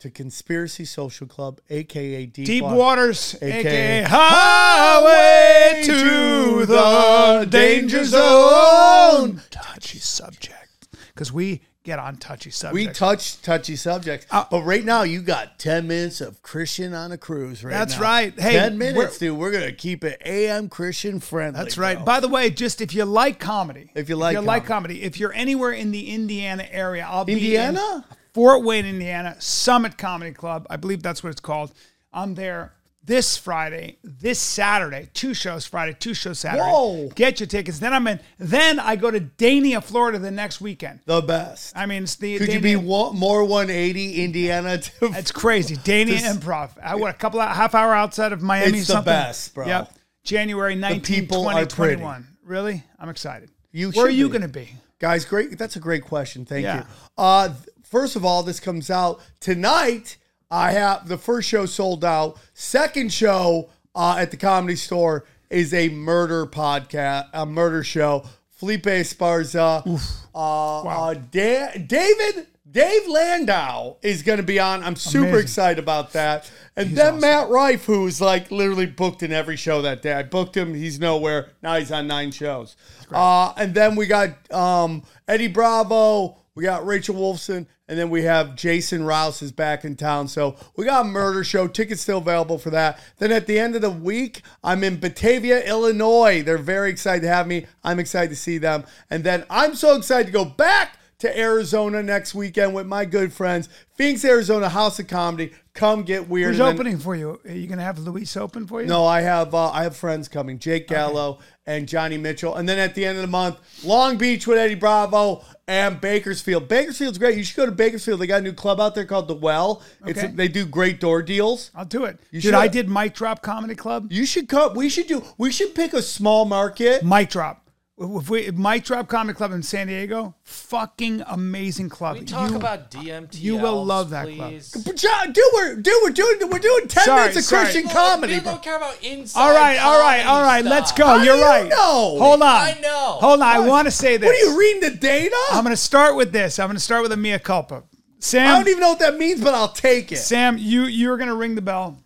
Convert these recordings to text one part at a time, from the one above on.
to Conspiracy Social Club, aka Deep, Deep Waters. AKA aka highway to the danger zone. Touchy subject, because we get on touchy subjects. We touch touchy subjects, uh, but right now you got ten minutes of Christian on a cruise. Right, That's now. right. Hey, ten minutes, we're- dude. We're gonna keep it AM Christian friendly. That's right. bro. By the way, just if you like comedy, If you like you like comedy, if you're anywhere in the Indiana area, I'll be Indiana? Fort Wayne, Indiana, Summit Comedy Club. I believe that's what it's called. I'm there this Friday, this Saturday, two shows Friday, two shows Saturday. Whoa. Get your tickets. Then I'm in. Then I go to Dania, Florida, the next weekend. the best. I mean, it's the Could you be one, more 180 Indiana? To, It's crazy. Dania This- Improv. I what a couple of half hour outside of Miami. It's the best, bro. Yep. January 19, people are 2021. Really? I'm excited. You Where are you going to be? Guys, great. That's a great question. Thank Yeah. you. Uh, first of all, this comes out tonight. I have the first show sold out. Second show uh, at the comedy store is a murder podcast, a murder show. Felipe Esparza, uh, uh, Da- David, Dave Landau is going to be on. I'm super Amazing. excited about that. And then Matt Rife, who's like literally booked in every show that day. I booked him. He's nowhere. Now he's on nine shows. Uh, and then we got um, Eddie Bravo. We got Rachel Wolfson. And then we have Jason Rouse is back in town. So we got a murder show. Tickets still available for that. Then at the end of the week, I'm in Batavia, Illinois. They're very excited to have me. I'm excited to see them. And then I'm so excited to go back to Arizona next weekend with my good friends. Phoenix, Arizona House of Comedy. Come get weird. Who's then- opening for you? Are you going to have Luis open for you? no, I have uh, I have friends coming, Jake Gallo and Johnny Mitchell, and then at the end of the month, Long Beach with Eddie Bravo and Bakersfield. Bakersfield's great. You should go to Bakersfield. They got a new club out there called the Well. It's Okay. they do great door deals. I'll do it. You Dude, I did Mic Drop Comedy Club. You should come. We should do. We should pick a small market. Mic Drop. If we Mic Drop Comedy Club in San Diego, fucking amazing club. We talk You- about DMT. you will love that club. But John, dude, we're dude, we're doing we're doing ten Sorry, minutes of sorry. Christian comedy. People bro. don't care about inside. All right, all right, comedy all right. Let's go. How You're you right. know? Hold on. I know. Hold on. I want to say this. What are you reading the data? I'm going to start with this. I'm going to start with a mea culpa. Sam, I don't even know what that means, but I'll take it. Sam, you you're going to ring the bell.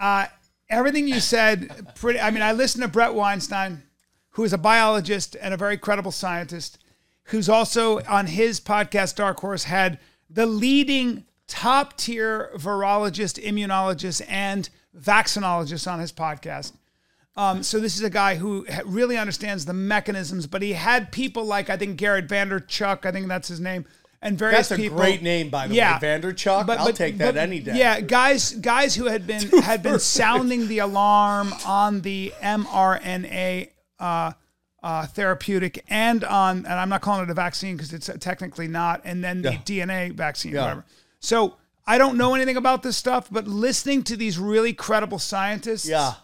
Uh, everything you said, pretty. I mean, I listened to Brett Weinstein, who is a biologist and a very credible scientist, who's also on his podcast Dark Horse had the leading top tier virologist, immunologist, and vaccinologist on his podcast. Um, so this is a guy who really understands the mechanisms, but he had people like I think Garrett Vanderchuck, I think that's his name, and various That's a people. great name, by the way, Vanderchuck. I'll take that any day. Yeah, guys, guys who had been had been sounding the alarm on the mRNA uh, uh, therapeutic and on, and I'm not calling it a vaccine because it's technically not, and then the Yeah. DNA vaccine, Yeah. whatever. So I don't know anything about this stuff, but listening to these really credible scientists, Yeah.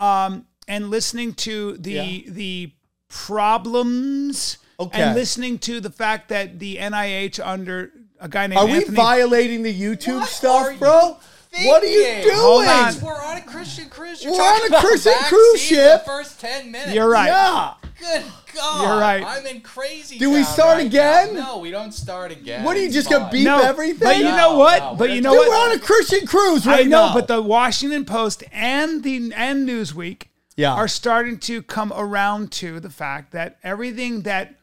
and listening to the Yeah. the problems Okay. and listening to the fact that the NIH under a guy named Are we violating the YouTube What stuff, bro? you bro? What are you doing? Hold on. We're on a Christian cruise. You're We're on a Christian cruise ship. The first ten minutes. You're right. Yeah. Good God. You're right. I'm in crazy. Do we start right again? now. No, we don't start again. What are you It's just gonna beep No, everything? but you No, know what? no, but we're you know what? we're on a Christian cruise I right know, now. but the Washington Post and the and Newsweek Yeah. are starting to come around to the fact that everything that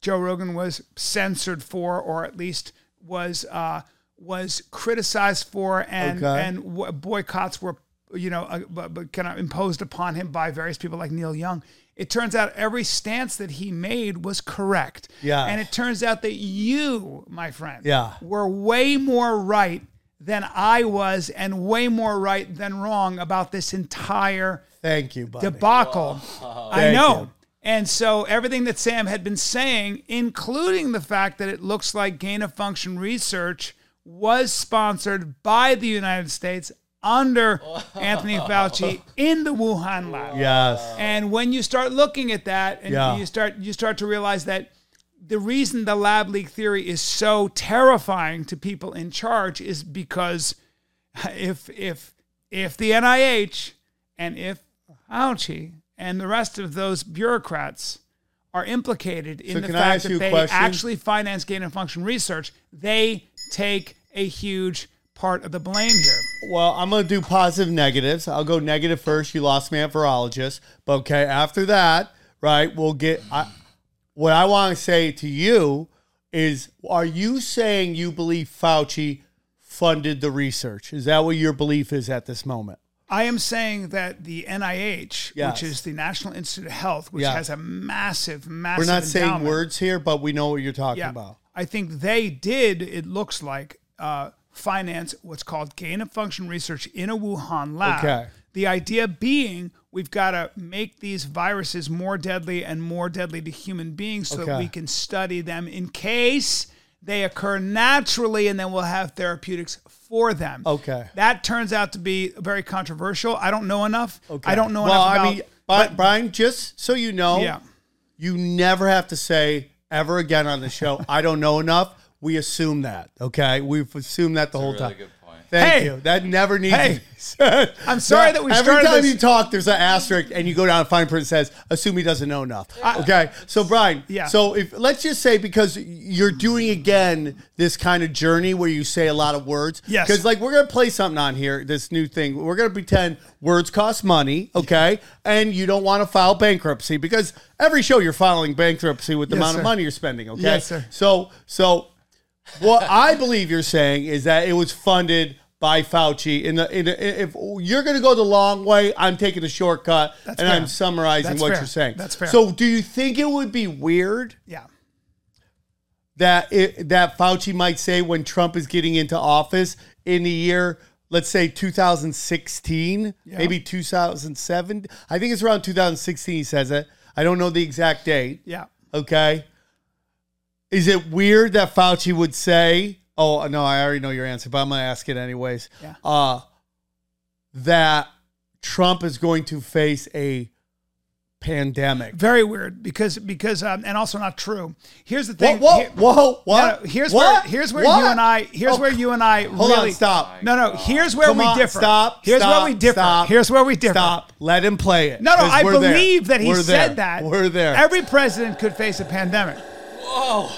Joe Rogan was censored for, or at least was uh, was criticized for, and Okay. and w- boycotts were you know uh, but, but kind of imposed upon him by various people like Neil Young It turns out every stance that he made was correct. Yeah. And it turns out that you, my friend, Yeah. were way more right than I was and way more right than wrong about this entire Thank you, buddy. debacle. I Thank know. you. And so everything that Sam had been saying, including the fact that it looks like gain of function research was sponsored by the United States under Anthony Fauci in the Wuhan lab. yes. And when you start looking at that and Yeah. you start you start to realize that the reason the lab leak theory is so terrifying to people in charge is because if if if the NIH and if Fauci and the rest of those bureaucrats are implicated in So the fact that they question? actually finance gain and function research, they take a huge part of the blame here. Well, I'm going to do positive negatives. I'll go negative first. You lost me at virologist. But okay, after that, right, we'll get. I, what I want to say to you is are you saying you believe Fauci funded the research? Is that what your belief is at this moment? I am saying that the NIH, Yes. which is the National Institute of Health, which Yeah. has a massive, massive We're not saying words here, but we know what you're talking Yeah, about. I think they did. It looks like uh, finance what's called gain of function research in a Wuhan lab. Okay. The idea being we've got to make these viruses more deadly and more deadly to human beings so that we can study them in case they occur naturally and then we'll have therapeutics for them. Okay. That turns out to be very controversial. I don't know enough. Okay. I don't know well, enough about I mean, but, Brian, just so you know, Yeah. you never have to say ever again on the show, I don't know enough. We assume that, okay? We've assumed that the whole Really time. Thank Hey! you. That never needs Hey! to be said. I'm sorry that we Every time this- you talk, there's an asterisk, and you go down and fine print says, assume he doesn't know enough. okay. So, Brian, Yeah. so if let's just say because you're doing again this kind of journey where you say a lot of words. Yes. Because, like, we're going to play something on here, this new thing. We're going to pretend words cost money, okay? And you don't want to file bankruptcy because every show you're filing bankruptcy with the Yes, amount sir. of money you're spending, okay? Yes, sir. So, so what I believe you're saying is that it was funded by Fauci. In the, in the if you're going to go the long way, I'm taking the shortcut, and fair. I'm summarizing That's what fair. you're saying. That's fair. So, do you think it would be weird yeah. that it, that Fauci might say when Trump is getting into office in the year? Let's say 2016, maybe 2007. I think it's around 2016. He says it. I don't know the exact date. Yeah. Okay. Is it weird that Fauci would say, "Oh no, I already know your answer, but I'm going to ask it anyways." Yeah. Uh, that Trump is going to face a pandemic. Very weird because because um, and also not true. Here's the thing. Whoa, whoa, Here- whoa, what? no, here's What? where here's where What? you and I here's Oh, where you and I Hold really on, stop. No, no. Here's where Come we on, differ. Stop. Here's stop, where we differ. Stop, Here's where we differ. Stop. Let him play it. No, no. 'cause I we're there. believe that he We're said there. that. We're there. Every president could face a pandemic. Whoa.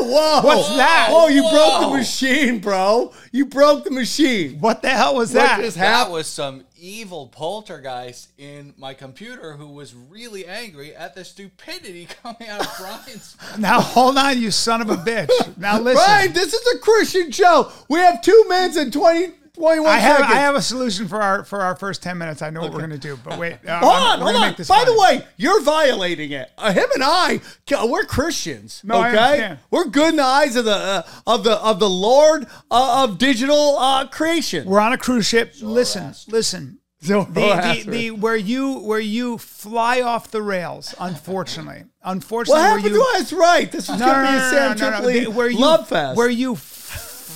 Whoa. What's that? Oh, you broke the machine, bro. You broke the machine. What the hell was What that? just That happened? was some evil poltergeist in my computer who was really angry at the stupidity coming out of Brian's. Now hold on, you son of a bitch. Now listen. Brian, this is a Christian show. We have two minutes and 20, 21 I have seconds. I have a solution for our for our first ten minutes. I know what we're gonna do, but wait. Uh, Hold I'm- on, hold on. By the way, you're violating it. Uh, him and I, we're Christians. No, okay, we're good in the eyes of the uh, of the of the Lord uh, of digital uh, creation. We're on a cruise ship. Listen, listen. The, the, the where you where you fly off the rails, unfortunately, unfortunately. what happened where you to us? Right, this was no, going no, to be no, a no, Sam no, no, the- where you love fest. where you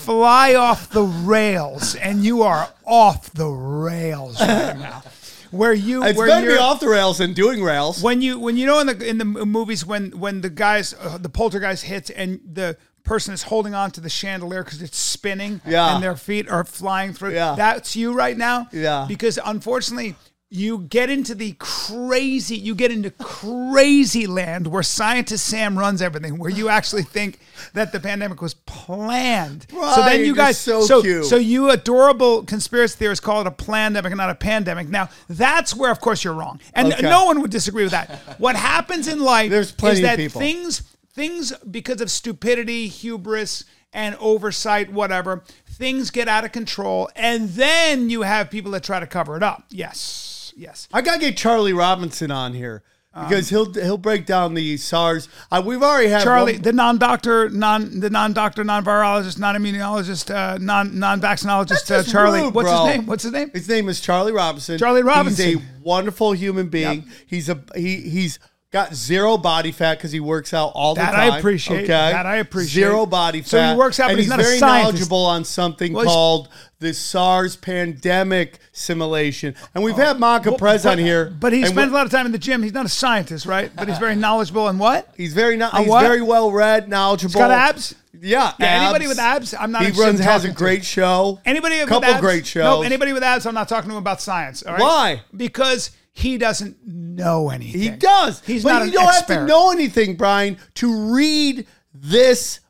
fly off the rails, and you are off the rails right now. Where you it's where better be you're- off the rails than doing rails. when you when you know in the in the movies when when the guys uh, the poltergeist hits and the person is holding on to the chandelier because it's spinning Yeah. and their feet are flying through Yeah. that's you right now Yeah. because unfortunately you get into the crazy you get into crazy land where scientist sam runs everything where you actually think that the pandemic was planned so then you guys so so, cute. so you adorable conspiracy theorists call it a pandemic and not a pandemic now that's where of course you're wrong and Okay. no one would disagree with that what happens in life There's plenty is of people. things things because of stupidity hubris and oversight whatever things get out of control and then you have people that try to cover it up yes yes I gotta get Charlie Robinson on here because he'll he'll break down the SARS. Uh, we've already had Charlie, one- the non-doctor, non the non-doctor, non-virologist, non-immunologist, uh, non non-vaccinologist, uh, Charlie. rude, What's bro. his name? What's his name? His name is Charlie Robinson. Charlie Robinson. He's a wonderful human being. He's a he he's got zero body fat because he works out all That the I appreciate. Okay, That I appreciate. Zero body fat. So he works out, but he's not a very scientist. knowledgeable on something Well, called the SARS pandemic simulation. And we've oh, had Maka Prez on here, But he spends a lot of time in the gym. He's not a scientist, right? But he's very knowledgeable in what? He's very not. On He's what? very well read, knowledgeable. He's got abs. Yeah, Yeah, anybody with abs, I'm not He runs has a great show. Anybody with Couple abs? great shows. Nope, anybody with abs, I'm not talking to him about science. All right? Why? Because he doesn't know anything. He does. He's but not you don't expert. have to know anything, Brian, to read this.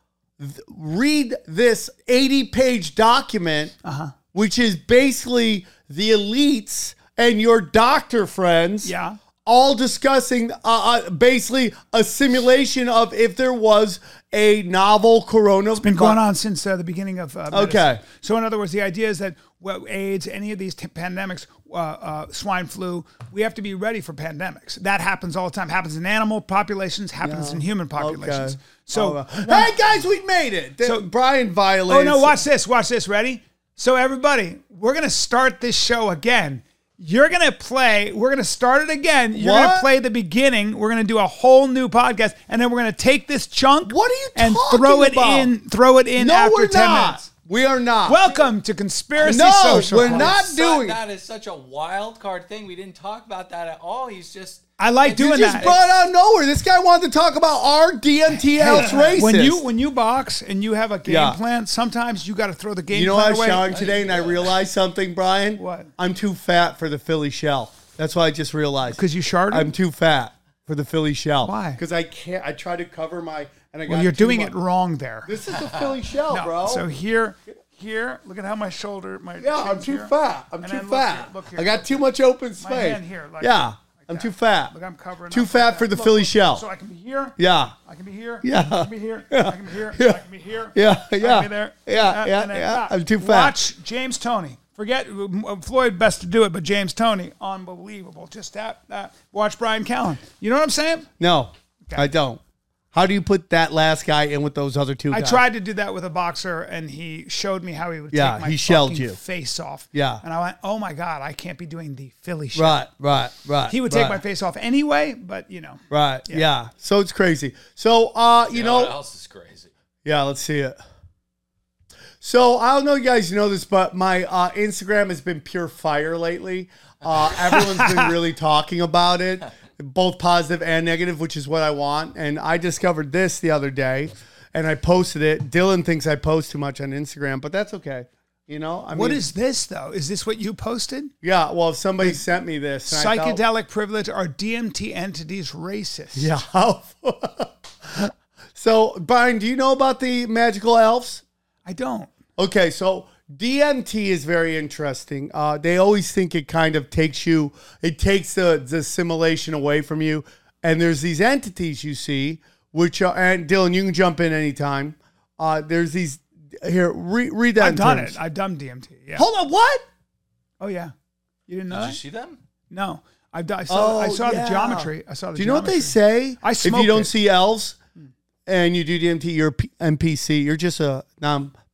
Read this 80 page document, Uh-huh. which is basically the elites and your doctor friends. Yeah. All discussing uh, uh, basically a simulation of if there was a novel corona. It's been going on since uh, the beginning of uh. Okay. So in other words, the idea is that well, AIDS, any of these t- pandemics, uh, uh, swine flu, we have to be ready for pandemics. That happens all the time. Happens in animal populations. Happens in human populations. Okay. So. Hey guys, we made it. So- Brian violated. Oh no! Watch this. Watch this. Ready? So everybody, we're gonna start this show again. You're gonna play. We're gonna start it again. You're gonna play the beginning. We're gonna do a whole new podcast, and then we're gonna take this chunk. What are you and throw it about? in? Throw it in No, after we're ten not. minutes. We are not. Welcome to Conspiracy No, Social. we're Club. not Su- doing- That is such a wild card thing. We didn't talk about that at all. He's just. I like You doing just that. brought out of nowhere. This guy wanted to talk about our DMT else racist. When you when you box and you have a game Yeah. plan, sometimes you got to throw the game you know, I was away. showering today and I realized something, Brian. What? I'm too fat for the Philly shell. That's why I just realized. because you sharded. I'm too fat for the Philly shell. Why? Because I can't. I try to cover my. And I got well, you're doing much- it wrong there. This is the Philly shell, No, bro. So here, here, look at how my shoulder, my yeah, I'm too here. fat. I'm And too then look fat. here, look here. I got too much open space. like yeah, I'm too fat. Look, I'm covering. Too up fat like for that. the Philly Look, shell. So I can be here. Yeah. I can be here. Yeah. I can be here. I can be here. Yeah. I can be here. Yeah, I yeah. can be there. Yeah, Uh, yeah, and then, yeah. I'm too fat. Watch James Toney. Forget uh, Floyd. Best to do it, but James Toney, unbelievable. Just that. that. Watch Brian Callen. You know what I'm saying? No, I don't. How do you put that last guy in with those other two I guys? tried to do that with a boxer, and he showed me how he would Yeah, take my he shelled you. face off. Yeah. and I went, "Oh my god, I can't be doing the Philly shit." Right, right, right. He would right, take my face off anyway, but you know, Right, yeah. So it's crazy. So, uh, you You know know, what else is crazy? yeah, let's see it. So I don't know, you guys know this, but my uh, Instagram has been pure fire lately. Uh, everyone's been really talking about it, both positive and negative, which is what I want. And I discovered this the other day, and I posted it. Dylan thinks I post too much on Instagram, but that's okay. You know, I what mean, is this though? Is this what you posted? Yeah, well, if somebody sent me this, and I felt- Psychedelic privilege are DMT entities racist? Yeah. so, Brian, do you know about the magical elves? I don't. Okay, so DMT is very interesting. Uh, they always think it kind of takes you, it takes the, the simulation away from you. And there's these entities you see, which are, and Dylan, you can jump in anytime. Uh, there's these, here, re, read that. I've done terms. it. I've done DMT. Yeah. Hold on, what? Oh yeah. You didn't know Did you see them? No. I've done, I saw. I Oh, saw yeah. the geometry. I saw the. Do you know what they say? I if you don't it. see elves and you do DMT, you're a P- NPC. You're just a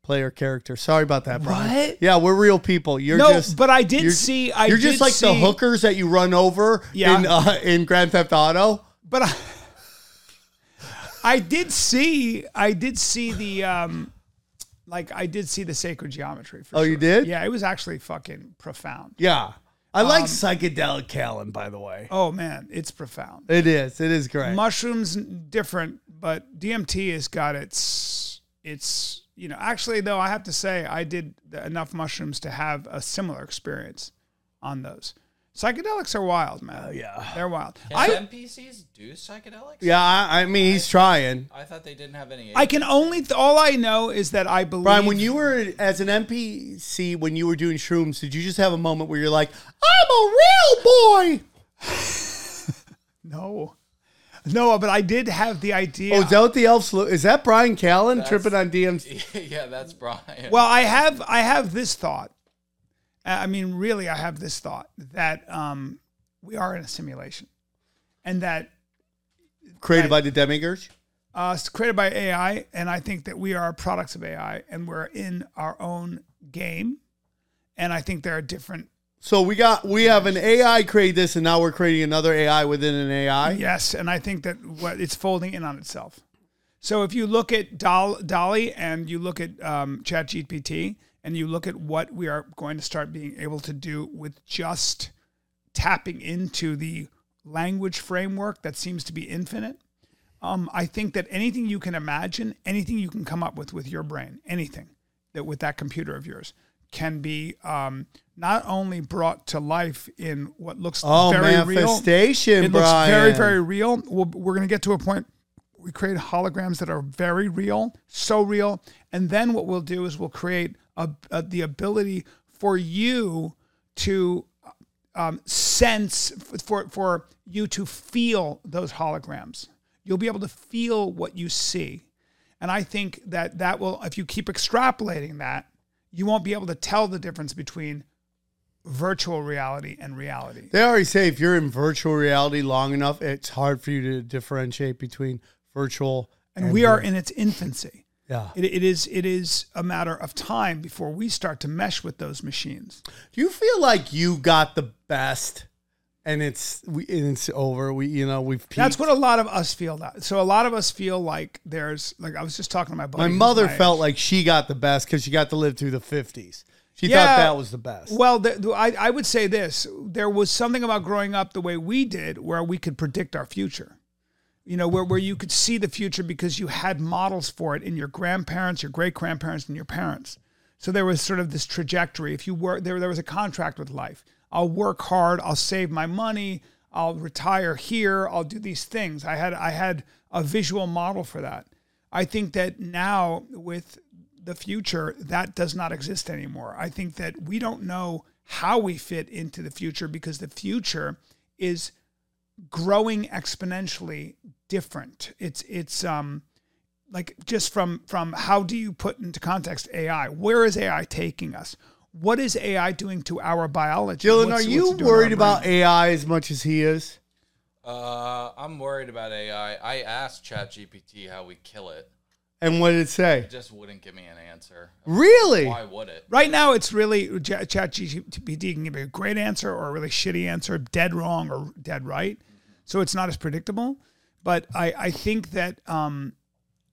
non-player character. Sorry about that, Brian. What? Yeah, we're real people. You're No, just. but I did you're- see. I you're just like the hookers that you run over Yeah. in uh, in Grand Theft Auto. But I, I did see. I did see the. um like I did see the sacred geometry. For Oh, sure. you did? Yeah, it was actually fucking profound. Yeah, I Um, like psychedelic Callen. By the way, Oh man, it's profound. it is. It is great. Mushrooms different, but DMT has got its its you know. Actually, though, I have to say I did enough mushrooms to have a similar experience on those. Psychedelics are wild, man. Oh, yeah. they're wild. Can I NPCs do psychedelics? yeah, I, I mean he's trying. I thought they didn't have any. I can only th- all I know is that I believe Brian, when you were as an NPC, when you were doing shrooms, did you just have a moment where you're like, "I'm a real boy"? no, no, but I did have the idea. Oh, is that what the elves look? Is that Brian Callen tripping on DMT? yeah, that's Brian. Well, I have I have this thought. I mean, really, I have this thought that um, we are in a simulation, and that Created by the demiurge. uh, it's created by AI, and I think that we are products of AI, and we're in our own game. And I think there are different. So we got we have an AI create this, and now we're creating another AI within an AI. Yes, and I think that what it's folding in on itself. So if you look at Dol- DALL-E and you look at um, ChatGPT and you look at what we are going to start being able to do with just tapping into the language framework that seems to be infinite, um, I think that anything you can imagine, anything you can come up with with your brain, anything that with that computer of yours can be um, not only brought to life in what looks Oh, very real. manifestation, It looks very, very real. We'll, we're going to get to a point. We create holograms that are very real, so real, and then what we'll do is we'll create a, a, the ability for you to um, sense for for you to feel those holograms. You'll be able to feel what you see, and I think that that will, if you keep extrapolating that, you won't be able to tell the difference between virtual reality and reality. They already say if you're in virtual reality long enough, it's hard for you to differentiate between virtual and we are in its infancy. Yeah. It, it is it is a matter of time before we start to mesh with those machines. Do you feel like you got the best, and it's we and it's over? We you know we've peaked. That's what a lot of us feel. That so a lot of us feel like there's like I was just talking to my buddy. my mother my felt age. like she got the best because she got to live through the fifties. She Yeah. thought that was the best. Well, the, the- I, I would say this: there was something about growing up the way we did, where we could predict our future. You know, where where you could see the future because you had models for it in your grandparents, your great grandparents, and your parents. So there was sort of this trajectory. If you were there there was a contract with life. I'll work hard. I'll save my money. I'll retire here. I'll do these things. I had I had a visual model for that. I think that now with the future, that does not exist anymore. I think that we don't know how we fit into the future because the future is growing exponentially different. It's it's um like just from from how do you put into context AI? Where is AI taking us? What is AI doing to our biology? Dylan, What's- are you what's it doing to our worried about brain? AI as much as he is? Uh, I'm worried about AI. I asked ChatGPT how we kill it. And what did it say? It just wouldn't give me an answer. Really? Why would it? Right now, it's really Ch- ChatGPT can give you a great answer or a really shitty answer, dead wrong or dead right. So it's not as predictable. But I, I think that um,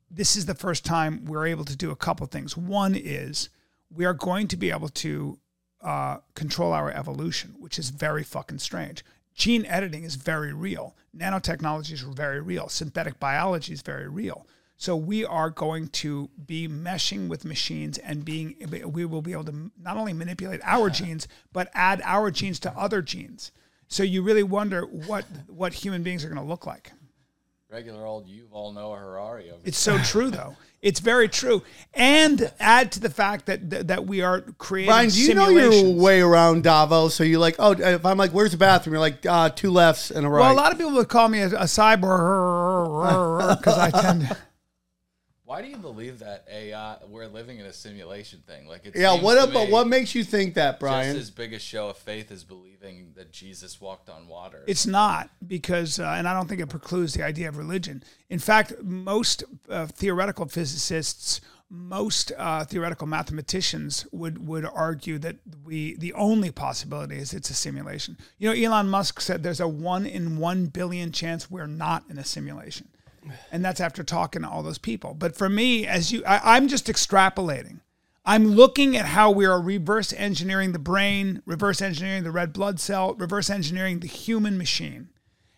this is the first time we're able to do a couple things. One is we are going to be able to uh, control our evolution, which is very fucking strange. Gene editing is very real. Nanotechnology is very real. Synthetic biology is very real. So we are going to be meshing with machines and being we will be able to not only manipulate our genes but add our genes to other genes. So you really wonder what what human beings are going to look like. Regular old Yuval Noah Harari over It's so true though. It's very true. And add to the fact that that, that we are creating Brian, do you know your way around Davos? So you're like, oh, if I'm like, where's the bathroom? You're like, uh, two lefts and a right. Well, a lot of people would call me a, a cyborg because I tend to. Why do you believe that AI? We're living in a simulation thing. Like it. yeah, seems what to about what makes you think that, Brian? Just as big a show of faith is believing that Jesus walked on water. It's not because, uh, and I don't think it precludes the idea of religion. In fact, most uh, theoretical physicists, most uh, theoretical mathematicians would would argue that we the only possibility is it's a simulation. You know, Elon Musk said there's a one in one billion chance we're not in a simulation, and that's after talking to all those people. But for me, as you, I, I'm just extrapolating. I'm looking at how we are reverse engineering the brain, reverse engineering the red blood cell, reverse engineering the human machine.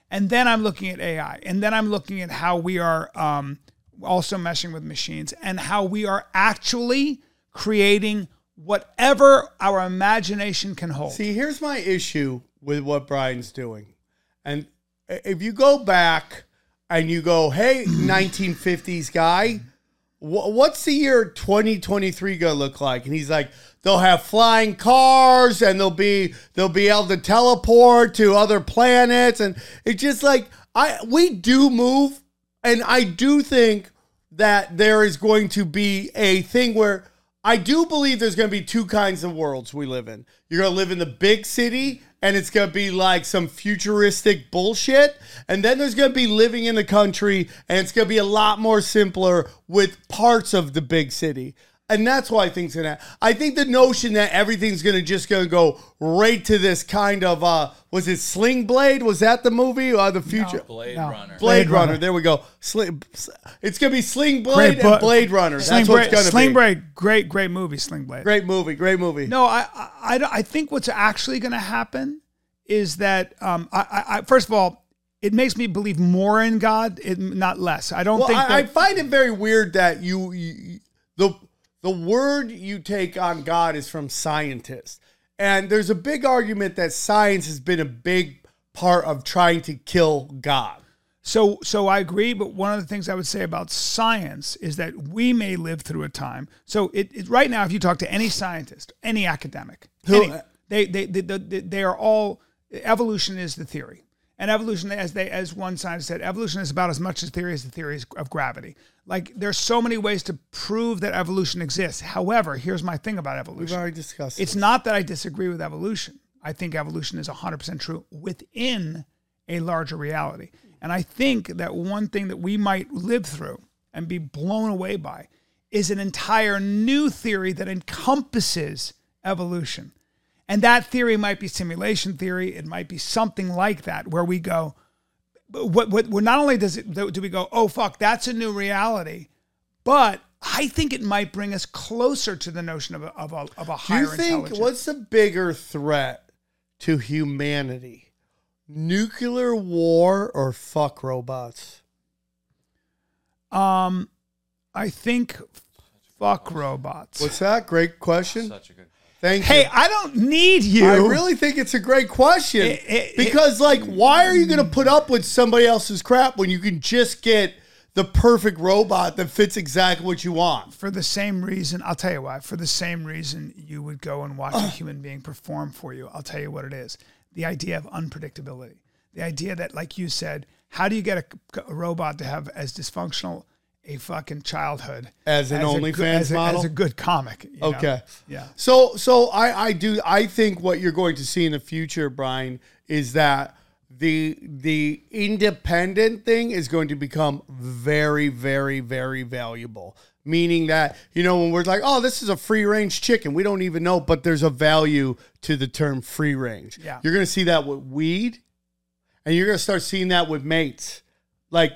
And then I'm looking at AI. And then I'm looking at how we are um, also meshing with machines and how we are actually creating whatever our imagination can hold. See, here's my issue with what Brian's doing. And if you go back and you go, hey, 1950s guy, what's the year 2023 gonna look like? And he's like, they'll have flying cars and they'll be they'll be able to teleport to other planets. And it's just like I we do move, and I do think that there is going to be a thing where I do believe there's going to be two kinds of worlds we live in. You're going to live in the big city and it's gonna be like some futuristic bullshit. And then there's gonna be living in the country, and it's gonna be a lot more simpler with parts of the big city. And that's why I think's gonna. I think the notion that everything's gonna just gonna go right to this kind of uh, was it Sling Blade? Was that the movie or the future? Blade No. Runner. Blade, Blade Runner. Runner. There we go. Sling, it's gonna be Sling Blade Great and. Blade Runner. Sling That's what Blade, it's gonna Sling be. Blade, great, great movie, Sling Blade. Great movie. Great movie. No, I, I, I, think what's actually going to happen is that, um, I, I, I, first of all, it makes me believe more in God, it, not less. I don't Well, think I, I find it very weird that you, you the the word you take on God is from scientists, and there's a big argument that science has been a big part of trying to kill God. so, so I agree. But one of the things I would say about science is that we may live through a time. So, it, it right now, if you talk to any scientist, any academic, Who- any- they, they, they, they, they are all evolution is the theory. And evolution, as they, as one scientist said, evolution is about as much as theory as the theory of gravity. Like there's so many ways to prove that evolution exists. However, here's my thing about evolution. We've already discussed. It's not that I disagree with evolution. I think evolution is 100% true within a larger reality. And I think that one thing that we might live through and be blown away by is an entire new theory that encompasses evolution. And that theory might be simulation theory. It might be something like that, where we go, what, what, what not only does it, do we go, oh, fuck, that's a new reality, but I think it might bring us closer to the notion of a, of a, of a Do you think what's the bigger threat to humanity? Nuclear war or fuck robots? Um, I think fuck robots. What's that? Great question. Such a good. Thank hey, you. I don't need you. I really think it's a great question It- it- because, like, why are you going to put up with somebody else's crap when you can just get the perfect robot that fits exactly what you want? for the same reason, I'll tell you why. For the same reason you would go and watch a human being perform for you. I'll tell you what it is. The idea of unpredictability. The idea that, like you said, how do you get a, a robot to have as dysfunctional a fucking childhood As an OnlyFans model? As a good comic. you know? Okay. Yeah. So, so I, I do, I think what you're going to see in the future, Brian, is that the the independent thing is going to become very, very, very valuable. Meaning that you know when we're like, oh, this is a free range chicken, we don't even know, but there's a value to the term free range. Yeah. You're going to see that with weed, and you're going to start seeing that with mates, like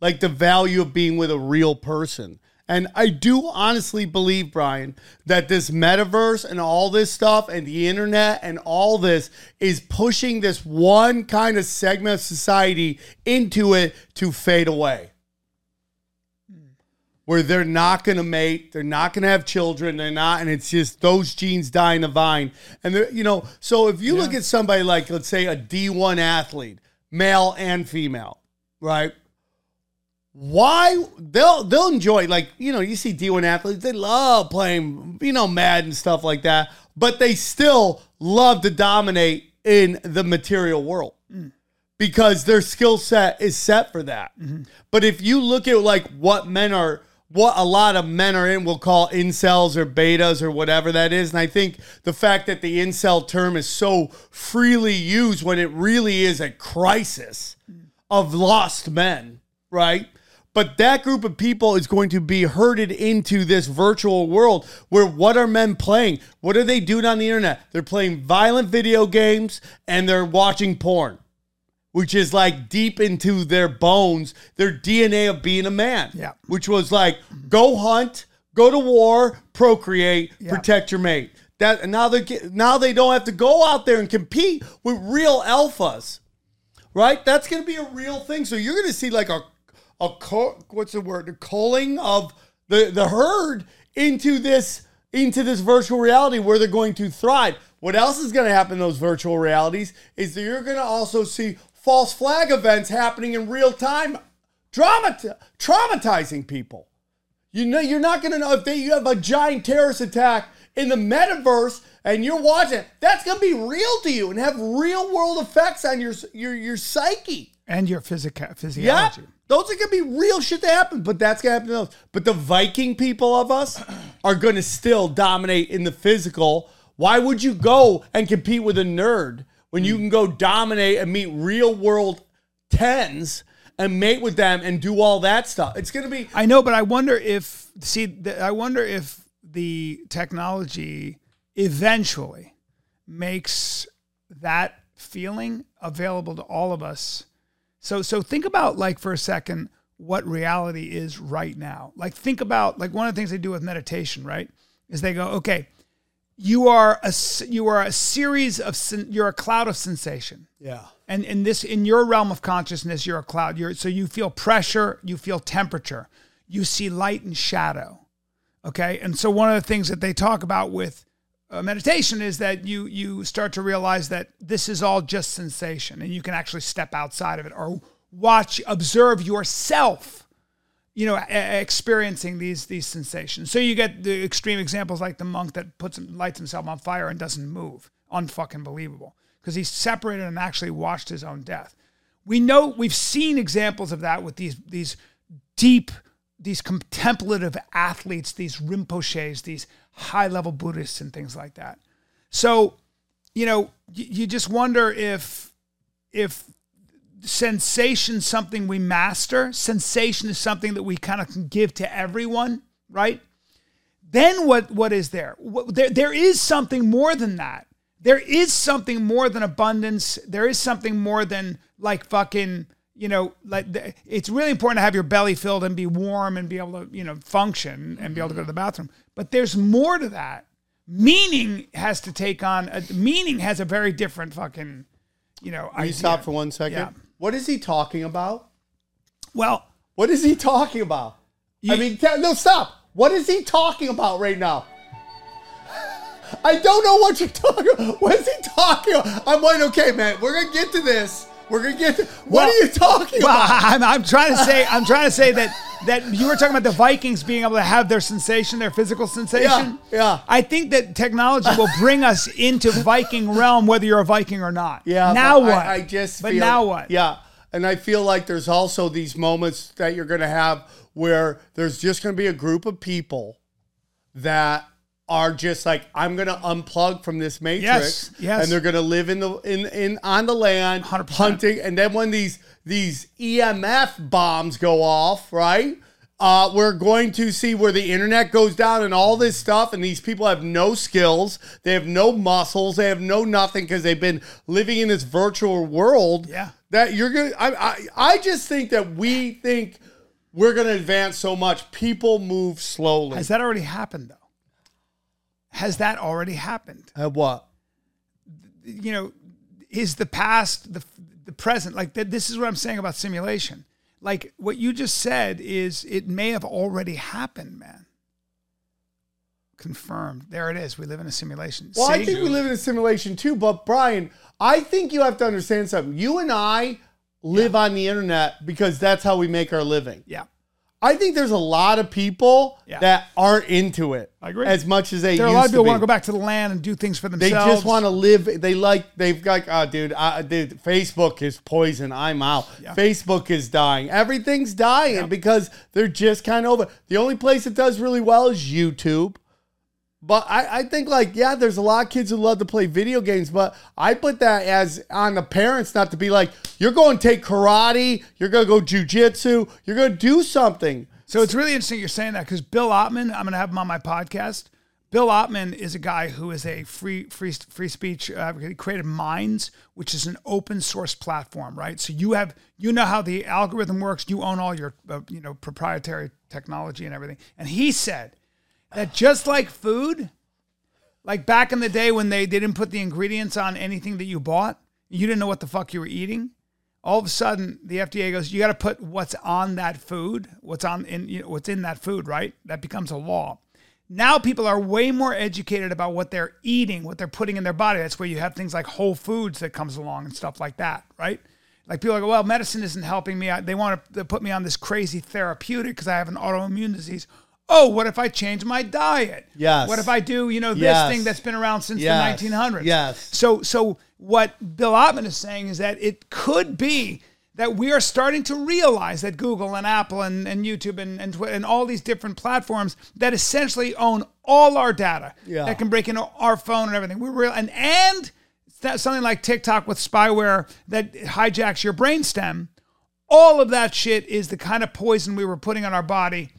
like the value of being with a real person. And I do honestly believe, Brian, that this metaverse and all this stuff and the internet and all this is pushing this one kind of segment of society into it to fade away. Where they're not going to mate, they're not going to have children, they're not, and it's just those genes die in the vine. And they're, you know, so if you look at somebody like, let's say, a D1 athlete, male and female, right? Why they'll they'll enjoy like you know you see D1 athletes they love playing you know mad and stuff like that but they still love to dominate in the material world mm. because their skill set is set for that. Mm-hmm. But if you look at like what men are what a lot of men are in we'll call incels or betas or whatever that is and I think the fact that the incel term is so freely used when it really is a crisis mm. of lost men right but that group of people is going to be herded into this virtual world where what are men playing? What are they doing on the internet? They're playing violent video games and they're watching porn, which is like deep into their bones, their DNA of being a man. Yeah. Which was like go hunt, go to war, procreate, protect your mate. That and now they now they don't have to go out there and compete with real alphas right? That's going to be a real thing. So you're going to see like a a co- what's the word? The culling of the the herd into this into this virtual reality where they're going to thrive. What else is going to happen in those virtual realities is that you're going to also see false flag events happening in real time, drama traumatizing people. You know, you're not going to know if they, you have a giant terrorist attack in the metaverse and you're watching. That's going to be real to you and have real world effects on your your your psyche. And your physica- Yeah, those are to be real shit that happen, but that's to happen to those. But the Viking people of us are going to still dominate in the physical Why would you go and compete with a nerd when you can go dominate and meet real world tens and mate with them and do all that stuff? It's gonna be I know, but I wonder if see, the, I wonder if the technology eventually makes that feeling available to all of us. So, so think about like for a second what reality is right now. Like think about like one of the things they do with meditation, right? Is they go, okay, you are a you are a series of you're a cloud of sensation yeah. and in this in your realm of consciousness you're a cloud you're so you feel pressure you feel temperature you see light and shadow okay and so one of the things that they talk about with uh, meditation is that you you start to realize that this is all just sensation and you can actually step outside of it or watch observe yourself you know, a- experiencing these these sensations. So you get the extreme examples like the monk that puts lights himself on fire and doesn't move. Unfucking believable. Because he's separated and actually watched his own death. We know we've seen examples of that with these these deep, these contemplative athletes, these rinpoches, these high level Buddhists and things like that. So, you know, you, you just wonder if if sensation something we master sensation is something that we kind of can give to everyone right? Then what what is there? What- there, there is something more than that. There is something more than abundance. There is something more than like fucking you know like the, it's really important to have your belly filled and be warm and be able to you know function and be able to go to mm-hmm. the bathroom but there's more to that meaning has to take on a, meaning has a very different fucking you know Can you idea. stop for one second? Yeah. What is he talking about? well What is he talking about? I mean, no, stop. What is he talking about right now? I don't know what you're talking about. What is he talking about? I'm like, okay, man, we're going to get to this. We're going to get to. What Well- are you talking Well, about? I'm, I'm trying to say I'm trying to say that that you were talking about the Vikings being able to have their sensation, their physical sensation. Yeah, yeah. I think that technology will bring us into Viking realm, whether you're a Viking or not. Yeah. Now what? I, I just. But feel- now what? Yeah, and I feel like there's also these moments that you're going to have where there's just going to be a group of people that are just like I'm going to unplug from this matrix, Yes, yes. and they're going to live in the in in on the land 100%. hunting, and then when these these EMF bombs go off, right? Uh, we're going to see where the internet goes down and all this stuff, and these people have no skills, they have no muscles, they have no nothing because they've been living in this virtual world. Yeah. that you're gonna. I, I I just think that we think we're gonna advance so much. People move slowly. Has that already happened though? Has that already happened? Uh, what? You know, is the past the the present like th- this is what I'm saying about simulation. Like what you just said is it may have already happened, man. Confirmed. There it is. We live in a simulation. Well, I think we live in a simulation too, but Brian, I think you have to understand something. You and I live on the internet because that's how we make our living. yeah. I think there's a lot of people Yeah. that aren't into it I agree. as much as they There are a lot of people want to go back to the land and do things for themselves. They just want to live. They like. They've got. Oh, dude. Uh, dude. Facebook is poison. I'm out. Yeah. Facebook is dying. Everything's dying because they're just kind of over. The only place that does really well is YouTube. But I, I think like yeah, there's a lot of kids who love to play video games, but I put that as on the parents not to be like you're going to take karate, you're going to go jujitsu, you're going to do something. So it's really interesting you're saying that because Bill Ottman, I'm going to have him on my podcast. Bill Ottman is a guy who is a free free free speech advocate. He created Minds, which is an open source platform, right? So you have you know how the algorithm works. You own all your uh, you know proprietary technology and everything. And he said that just like food, like back in the day when they, didn't put the ingredients on anything that you bought, you didn't know what the fuck you were eating. All of a sudden, the FDA goes, you got to put what's on that food, what's on in you know, what's in that food, right? That becomes a law. Now people are way more educated about what they're eating, what they're putting in their body. That's where you have things like Whole Foods that comes along and stuff like that, right? Like people are like, well, medicine isn't helping me. They want to put me on this crazy therapeutic because I have an autoimmune disease. Oh, what if I change my diet? Yes. What if I do, you know, this Yes. thing that's been around since Yes. the 1900s? Yes. So, so what Bill Ottman is saying is that it could be that we are starting to realize that Google and Apple and, and YouTube and, and, and all these different platforms that essentially own all our data Yeah. that can break into our phone and everything. We're real and and that something like TikTok with spyware that hijacks your brainstem. All of that shit is the kind of poison we were putting on our body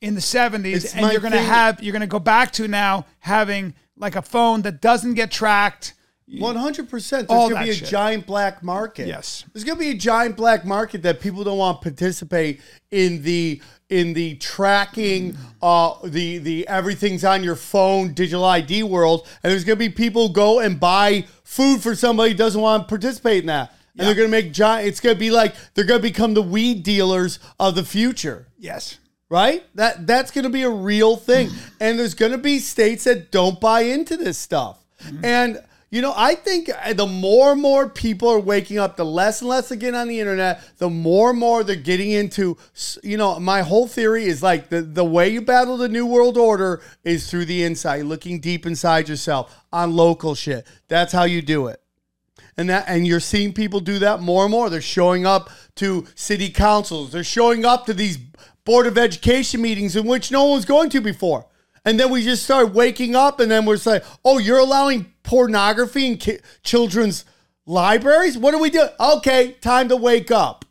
in the 70s It's and you're going to have you're going to go back to now having like a phone that doesn't get tracked. One hundred percent. There's gonna be a shit. giant black market. Yes. there's gonna be a giant black market that people don't want to participate in the in the tracking, uh, the the everything's on your phone digital ID world, and there's gonna be people go and buy food for somebody who doesn't want to participate in that, and they're gonna make giant. It's gonna be like they're gonna become the weed dealers of the future Yes. Right? That that's going to be a real thing, and there's going to be states that don't buy into this stuff. And you know, I think uh, the more and more people are waking up, the less and less they get on the internet, the more and more they're getting into. You know, my whole theory is like the the way you battle the new world order is through the inside, looking deep inside yourself on local shit. That's how you do it and that and you're seeing people do that more and more they're showing up to city councils they're showing up to these board of education meetings in which no one was going to before. And then we just start waking up and then we're saying oh you're allowing pornography in ki- children's libraries? What do we do? Okay time to wake up.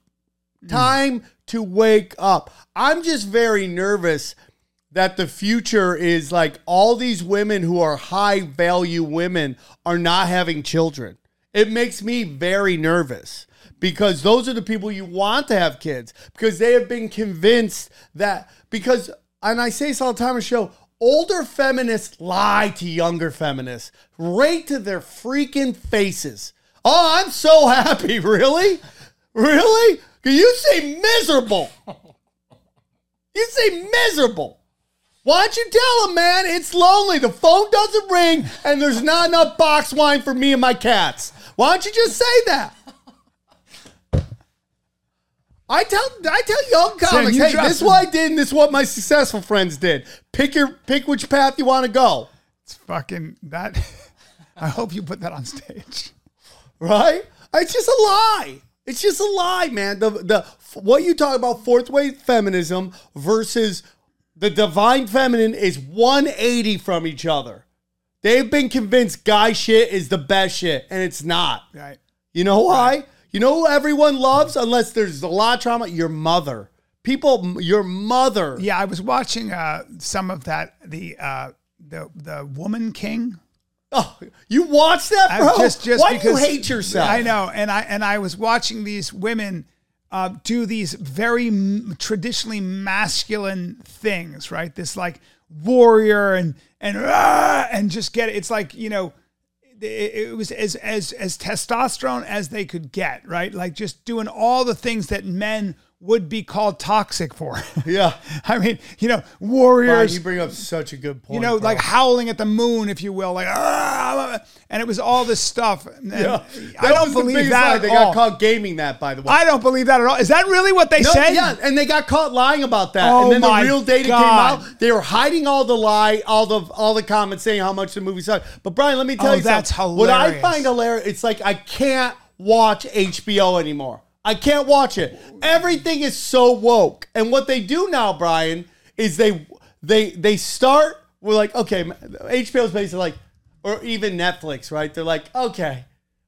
Hmm. Time to wake up. I'm just very nervous that the future is like all these women who are high value women are not having children. It makes me very nervous because those are the people you want to have kids because they have been convinced that because and I say this all the time on the show older feminists lie to younger feminists right to their freaking faces. Oh, I'm so happy. Really? Really? You say miserable. You say miserable. Why don't you tell him, man? It's lonely. The phone doesn't ring, and there's not enough box wine for me and my cats. Why don't you just say that? I tell I tell young comics, you hey, this is what I did, and this is what my successful friends did. Pick your pick which path you want to go. It's fucking that I hope you put that on stage. right? It's just a lie. It's just a lie, man. The the what you talk about fourth wave feminism versus the divine feminine is 180 from each other. They've been convinced guy shit is the best shit, and it's not. Right. You know why? You know who everyone loves, unless there's a lot of trauma? Your mother. People, your mother. Yeah, I was watching uh, some of that the uh, the the Woman King. Oh, you watch that, I- bro? just just why because do you hate yourself? I know, and I and I was watching these women uh, do these very m- traditionally masculine things, right? This like warrior and and ah, and just get it. It's like you know. It, was as as as testosterone as they could get, right? Like just doing all the things that men would be called toxic for. Yeah. I mean, you know, warriors you bring up such a good point. you know, bro. like howling at the moon, if you will, like, "Ah," and it was all this stuff. And Yeah. I don't believe that They all. got caught gaming that, by the way. I don't believe that at all. Is that really what they No, said? yeah, and they got caught lying about that. Oh and then the real data God. came out. They were hiding all the lie, all the all the comments saying how much the movie sucked. But Brian, let me tell Oh, you that's something. What I find hilarious, it's like I can't watch HBO anymore. I can't watch it. Everything is so woke. And what they do now, Brian, is they they they start with like, okay, HBO's basically like, or even Netflix, right? They're like, okay,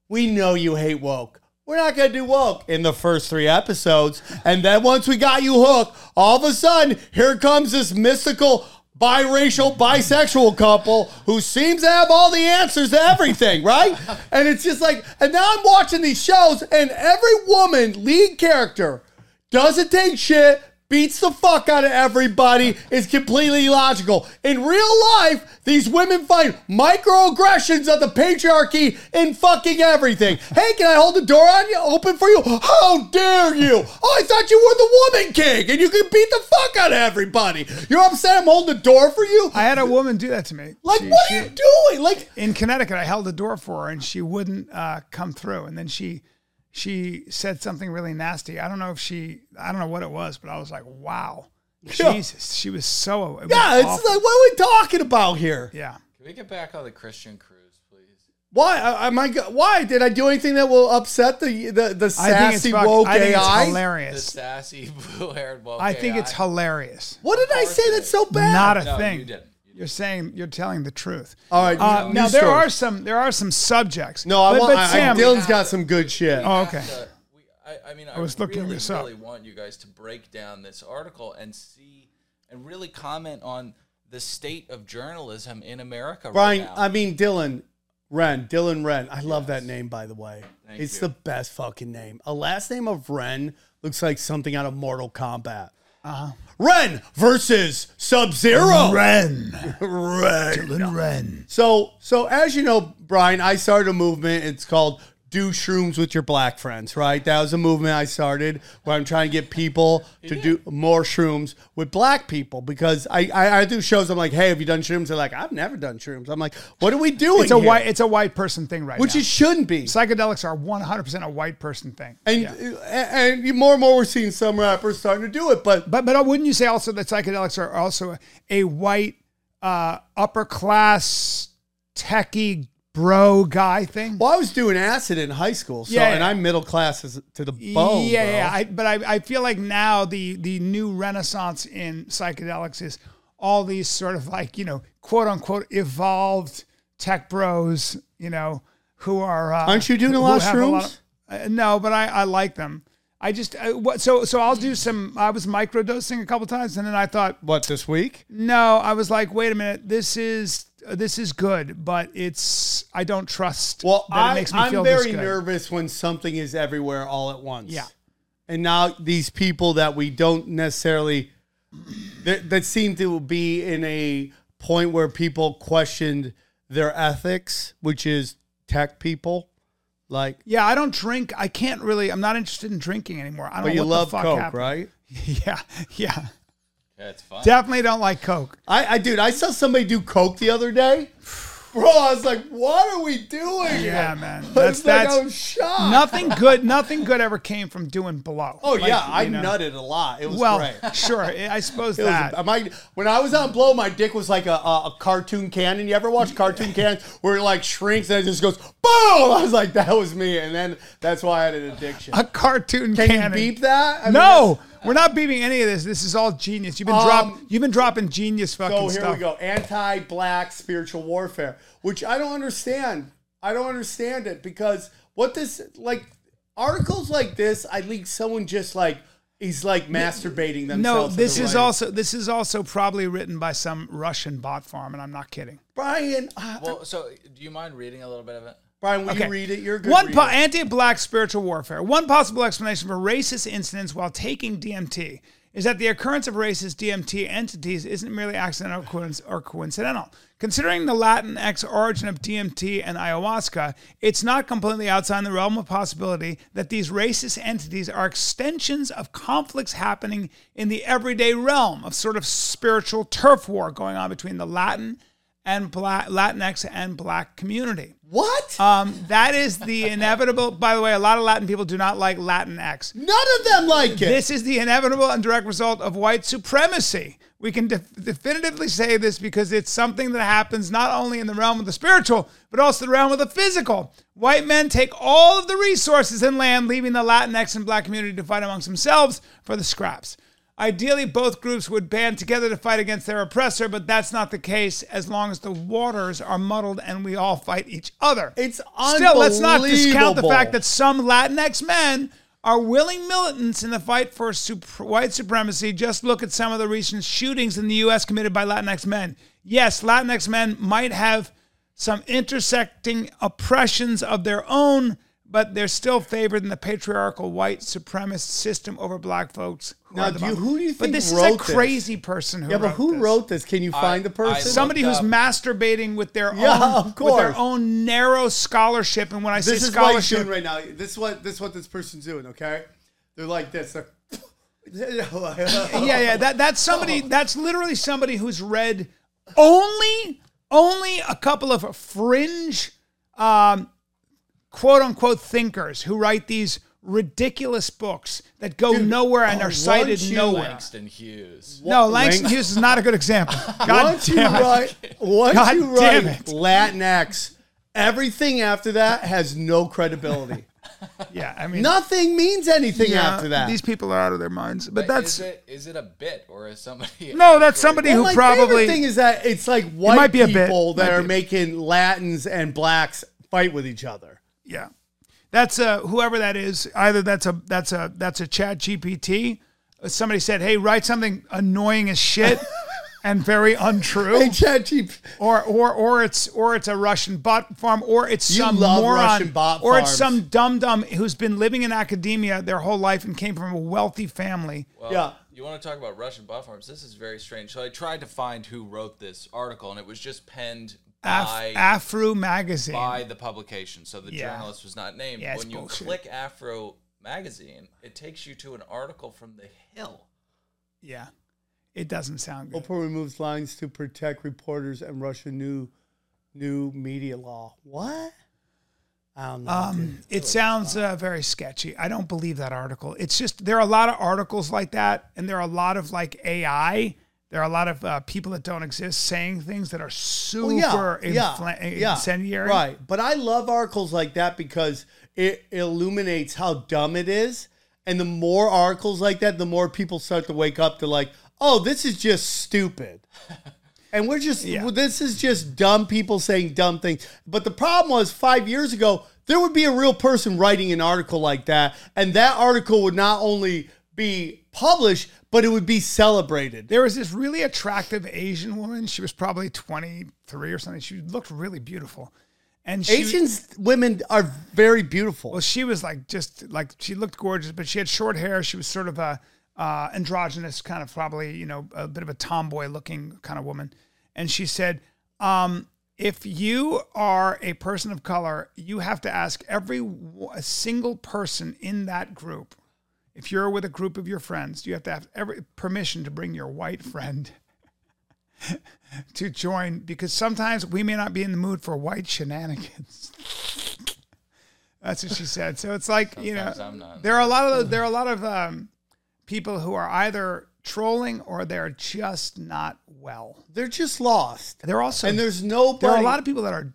we know you hate woke. We're not gonna do woke in the first three episodes, and then once we got you hooked, all of a sudden here comes this mystical biracial bisexual couple who seems to have all the answers to everything, right? And it's just like, and now I'm watching these shows, and every woman lead character doesn't take shit, beats the fuck out of everybody, is completely illogical. In real life, these women find microaggressions of the patriarchy in fucking everything. Hey, can I hold the door on you? Open for you? How dare you? Oh, I thought you were the woman king and you can beat the fuck out of everybody. You're upset I'm holding the door for you? I had a woman do that to me. like, She- what she- are you doing? Like, in Connecticut, I held the door for her and she wouldn't uh, come through. And then she she said something really nasty. I don't know if she I don't know what it was, but I was like, wow, Yeah. Jesus, she was so it was yeah, it's awful. like, what are we talking about here? yeah. Can we get back on the Christian cruise, please? Why I- am I? Why did I do anything that will upset the the, the I think it's sassy fuck- woke I think it's AI? The sassy blue-haired woke I think AI. it's hilarious. What did I say that's so bad? Not a No, thing. you didn't. You You're saying you're telling the truth. All right, Uh, new now there story. are some there are some subjects. No, I but, want. but I, I, Sam, Dylan's got some good shit. Oh, okay. Uh, we, I, I mean, I, was looking really, this up. really want you guys to break down this article and see and really comment on the state of journalism in America Brian, right now. I mean Dylan Wren, Dylan Wren. I love that name, by the way. Thank it's you. the best fucking name. A last name of Wren looks like something out of Mortal Kombat. Uh-huh. Ren versus Sub Zero. Ren, Ren. Dylan Ren. So, so as you know, Brian, I started a movement. It's called "Do Shrooms with Your Black Friends." Right? That was a movement I started where I'm trying to get people to do more shrooms with black people because I, I I do shows. I'm like, hey, have you done shrooms? They're like, I've never done shrooms. I'm like, what are we doing? It's a here? white it's a white person thing right which now. it shouldn't be. Psychedelics are 100% a white person thing. And Yeah. and and more and more we're seeing some rappers starting to do it, but But but wouldn't you say also that psychedelics are also a, a white uh, upper class techie bro guy thing? well, I was doing acid in high school, so Yeah, and. I'm middle class as- to the bone. yeah, bro. yeah. I, but I, I feel like now the the new renaissance in psychedelics is all these sort of like you know quote unquote evolved tech bros, you know, who are uh, Aren't you doing a lot of shrooms? of- uh, no, but I, I like them. I just uh, what so so I'll do some. I was microdosing a couple times, and then I thought, What this week? no, I was like, wait a minute, this is Uh, this is good, but it's I don't trust Well, I, it makes me I'm feel very nervous when something is everywhere all at once. Yeah. And now these people that we don't necessarily that, that seem to be in a point where people questioned their ethics, which is tech people. Like, Yeah, I don't drink. I can't really. I'm not interested in drinking anymore. I don't but you what love the fuck Coke, happened. right? Yeah, yeah. Yeah, it's fun. Definitely don't like Coke. I, I, dude, I saw somebody do Coke the other day. Bro, I was like, what are we doing? Yeah, man. It's That's like that's I was shocked. nothing good. Nothing good ever came from doing blow. Oh, Like, yeah, I you know. nutted a lot. It was Well, great. sure. I suppose It was that. a, my, when I was on blow, my dick was like a, a, a cartoon cannon. You ever watch cartoon cannons where it like shrinks and it just goes boom? I was like, that was me, and then that's why I had an addiction. a cartoon Can cannon. you beep that? I mean, no, we're not beeping any of this. This is all genius. You've been Um, drop. You've been dropping genius fucking So here stuff. we go. Anti-black spiritual warfare, which I don't understand. I don't understand it because what this like articles like this, I think someone just like he's like masturbating themselves. No, this into is writing. also this is also probably written by some Russian bot farm, and I'm not kidding. Brian. uh, Well, so do you mind reading a little bit of it? Brian, will okay. you read it? You're good. One po- anti-black spiritual warfare. One possible explanation for racist incidents while taking DMT is that the occurrence of racist DMT entities isn't merely accidental or or coincidental. Considering the Latinx origin of DMT and ayahuasca, it's not completely outside the realm of possibility that these racist entities are extensions of conflicts happening in the everyday realm of sort of spiritual turf war going on between the Latin and black Latinx and black community. What? Um, that is the inevitable. By the way, a lot of Latin people do not like Latinx. None of them like it. This is the inevitable and direct result of white supremacy. We can def- definitively say this because it's something that happens not only in the realm of the spiritual, but also the realm of the physical. White men take all of the resources and land, leaving the Latinx and black community to fight amongst themselves for the scraps. Ideally, both groups would band together to fight against their oppressor, but that's not the case as long as the waters are muddled and we all fight each other. It's Still, let's not discount the fact that some Latinx men are willing militants in the fight for sup- white supremacy. Just look at some of the recent shootings in the U.S. committed by Latinx men. Yes, Latinx men might have some intersecting oppressions of their own, but they're still favored in the patriarchal white supremacist system over black folks. Who Now, are do you- mon- who do you But think this is wrote a this? crazy person who yeah, but wrote who this. wrote this? Can you find the I- person? Somebody who's up- masturbating with their Yeah, own of with course. their own narrow scholarship. And when I say this is scholarship, doing right now. This is what this is what this person's doing. Okay, they're like this. They're yeah, yeah, that that's somebody. That's literally somebody who's read only only a couple of fringe, um, quote unquote thinkers who write these ridiculous books that go nowhere and oh, are cited you- nowhere. Langston Hughes. No, Langston Lang- Hughes is not a good example. God once you damn it. write, once God you write it. Latinx, everything after that has no credibility. Yeah, I mean, Nothing means anything yeah, after that. These people are out of their minds. But Wait, that's is it is it a bit or is somebody? no, that's somebody Well, who probably thing is that it's like white might be a bit. people that Might are making Latins and blacks fight with each other. Yeah, that's uh, whoever that is. Either that's a that's a that's a Chat GPT. Somebody said, "Hey, write something annoying as shit and very untrue," Hey, ChatGPT. or or or it's or it's a Russian bot farm, or it's You some love moron, Russian bot or it's some dum dum who's been living in academia their whole life and came from a wealthy family. Well, Yeah. You want to talk about Russian bot farms? This is very strange. So I tried to find who wrote this article, and it was just penned Af- by Afro magazine. by the publication. So the Yeah. journalist was not named. Yeah, when you bullshit. click Afro magazine, it takes you to an article from The Hill. yeah, it doesn't sound good. Oprah removes lines to protect reporters and Russian new new media law. What? I don't know. Um, it sounds uh, very sketchy. I don't believe that article. It's just there are a lot of articles like that, and there are a lot of like AI. There are a lot of uh, people that don't exist saying things that are super Well, infla- incendiary. Right. But I love articles like that because it illuminates how dumb it is. And the more articles like that, the more people start to wake up to like, oh, this is just stupid. And we're just, Yeah. this is just dumb people saying dumb things. But the problem was five years ago, there would be a real person writing an article like that. And that article would not only be published, but it would be celebrated. There was this really attractive Asian woman. She was probably 23 or something. She looked really beautiful. And she, Asian women are very beautiful. Well, she was like just like she looked gorgeous, but she had short hair. She was sort of a uh, androgynous kind of probably you know a bit of a tomboy looking kind of woman. And she said, um, if you are a person of color, you have to ask every a single person in that group. If you're with a group of your friends, you have to have every permission to bring your white friend to join because sometimes we may not be in the mood for white shenanigans. That's what she said. So it's like you know, I'm not. there are a lot of there are a lot of um, people who are either trolling or they're just not well. They're just lost. They're also and there's no. there are a lot of people that are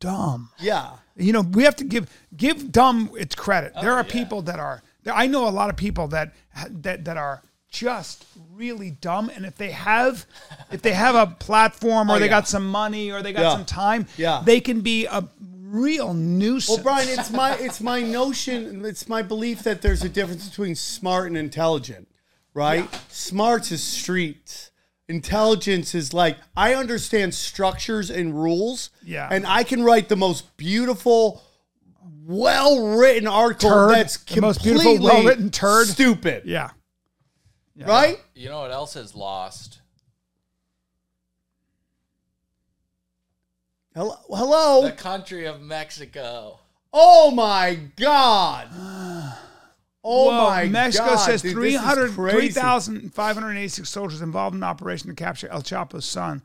dumb. Yeah. You know, we have to give give dumb its credit. there are yeah. people that are. There, I know a lot of people that that that are just really dumb, and if they have if they have a platform or Oh, they yeah. got some money or they got Yeah. some time, Yeah. they can be a real nuisance. Well, Brian, it's my it's my notion, it's my belief that there's a difference between smart and intelligent, right? Smarts is street Intelligence is like I understand structures and rules. Yeah. And I can write the most beautiful, well written article Turd. that's The most completely beautiful, well-written turd. Stupid. yeah. Right? You know what else is lost? Hello hello. The country of Mexico. Oh my God. Oh Whoa, my Mexico God. says dude, this is 300 crazy. 3,586 soldiers involved in the operation to capture El Chapo's son,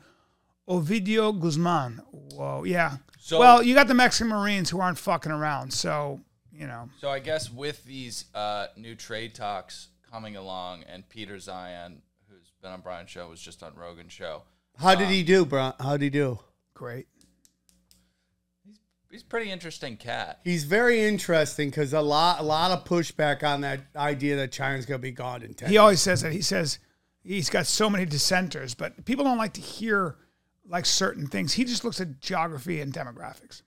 Ovidio Guzman. Whoa, yeah. So- well, you got the Mexican Marines who aren't fucking around, so you know. So I guess with these uh, new trade talks coming along, and Peter Zeihan, who's been on Brian's show, was just on Rogan's show. How did he do, bro? How did he do? Great. He's a pretty interesting cat. He's very interesting because a lot, a lot of pushback on that idea that China's going to be gone in ten. He always says that. He says he's got so many dissenters, but people don't like to hear like certain things. He just looks at geography and demographics,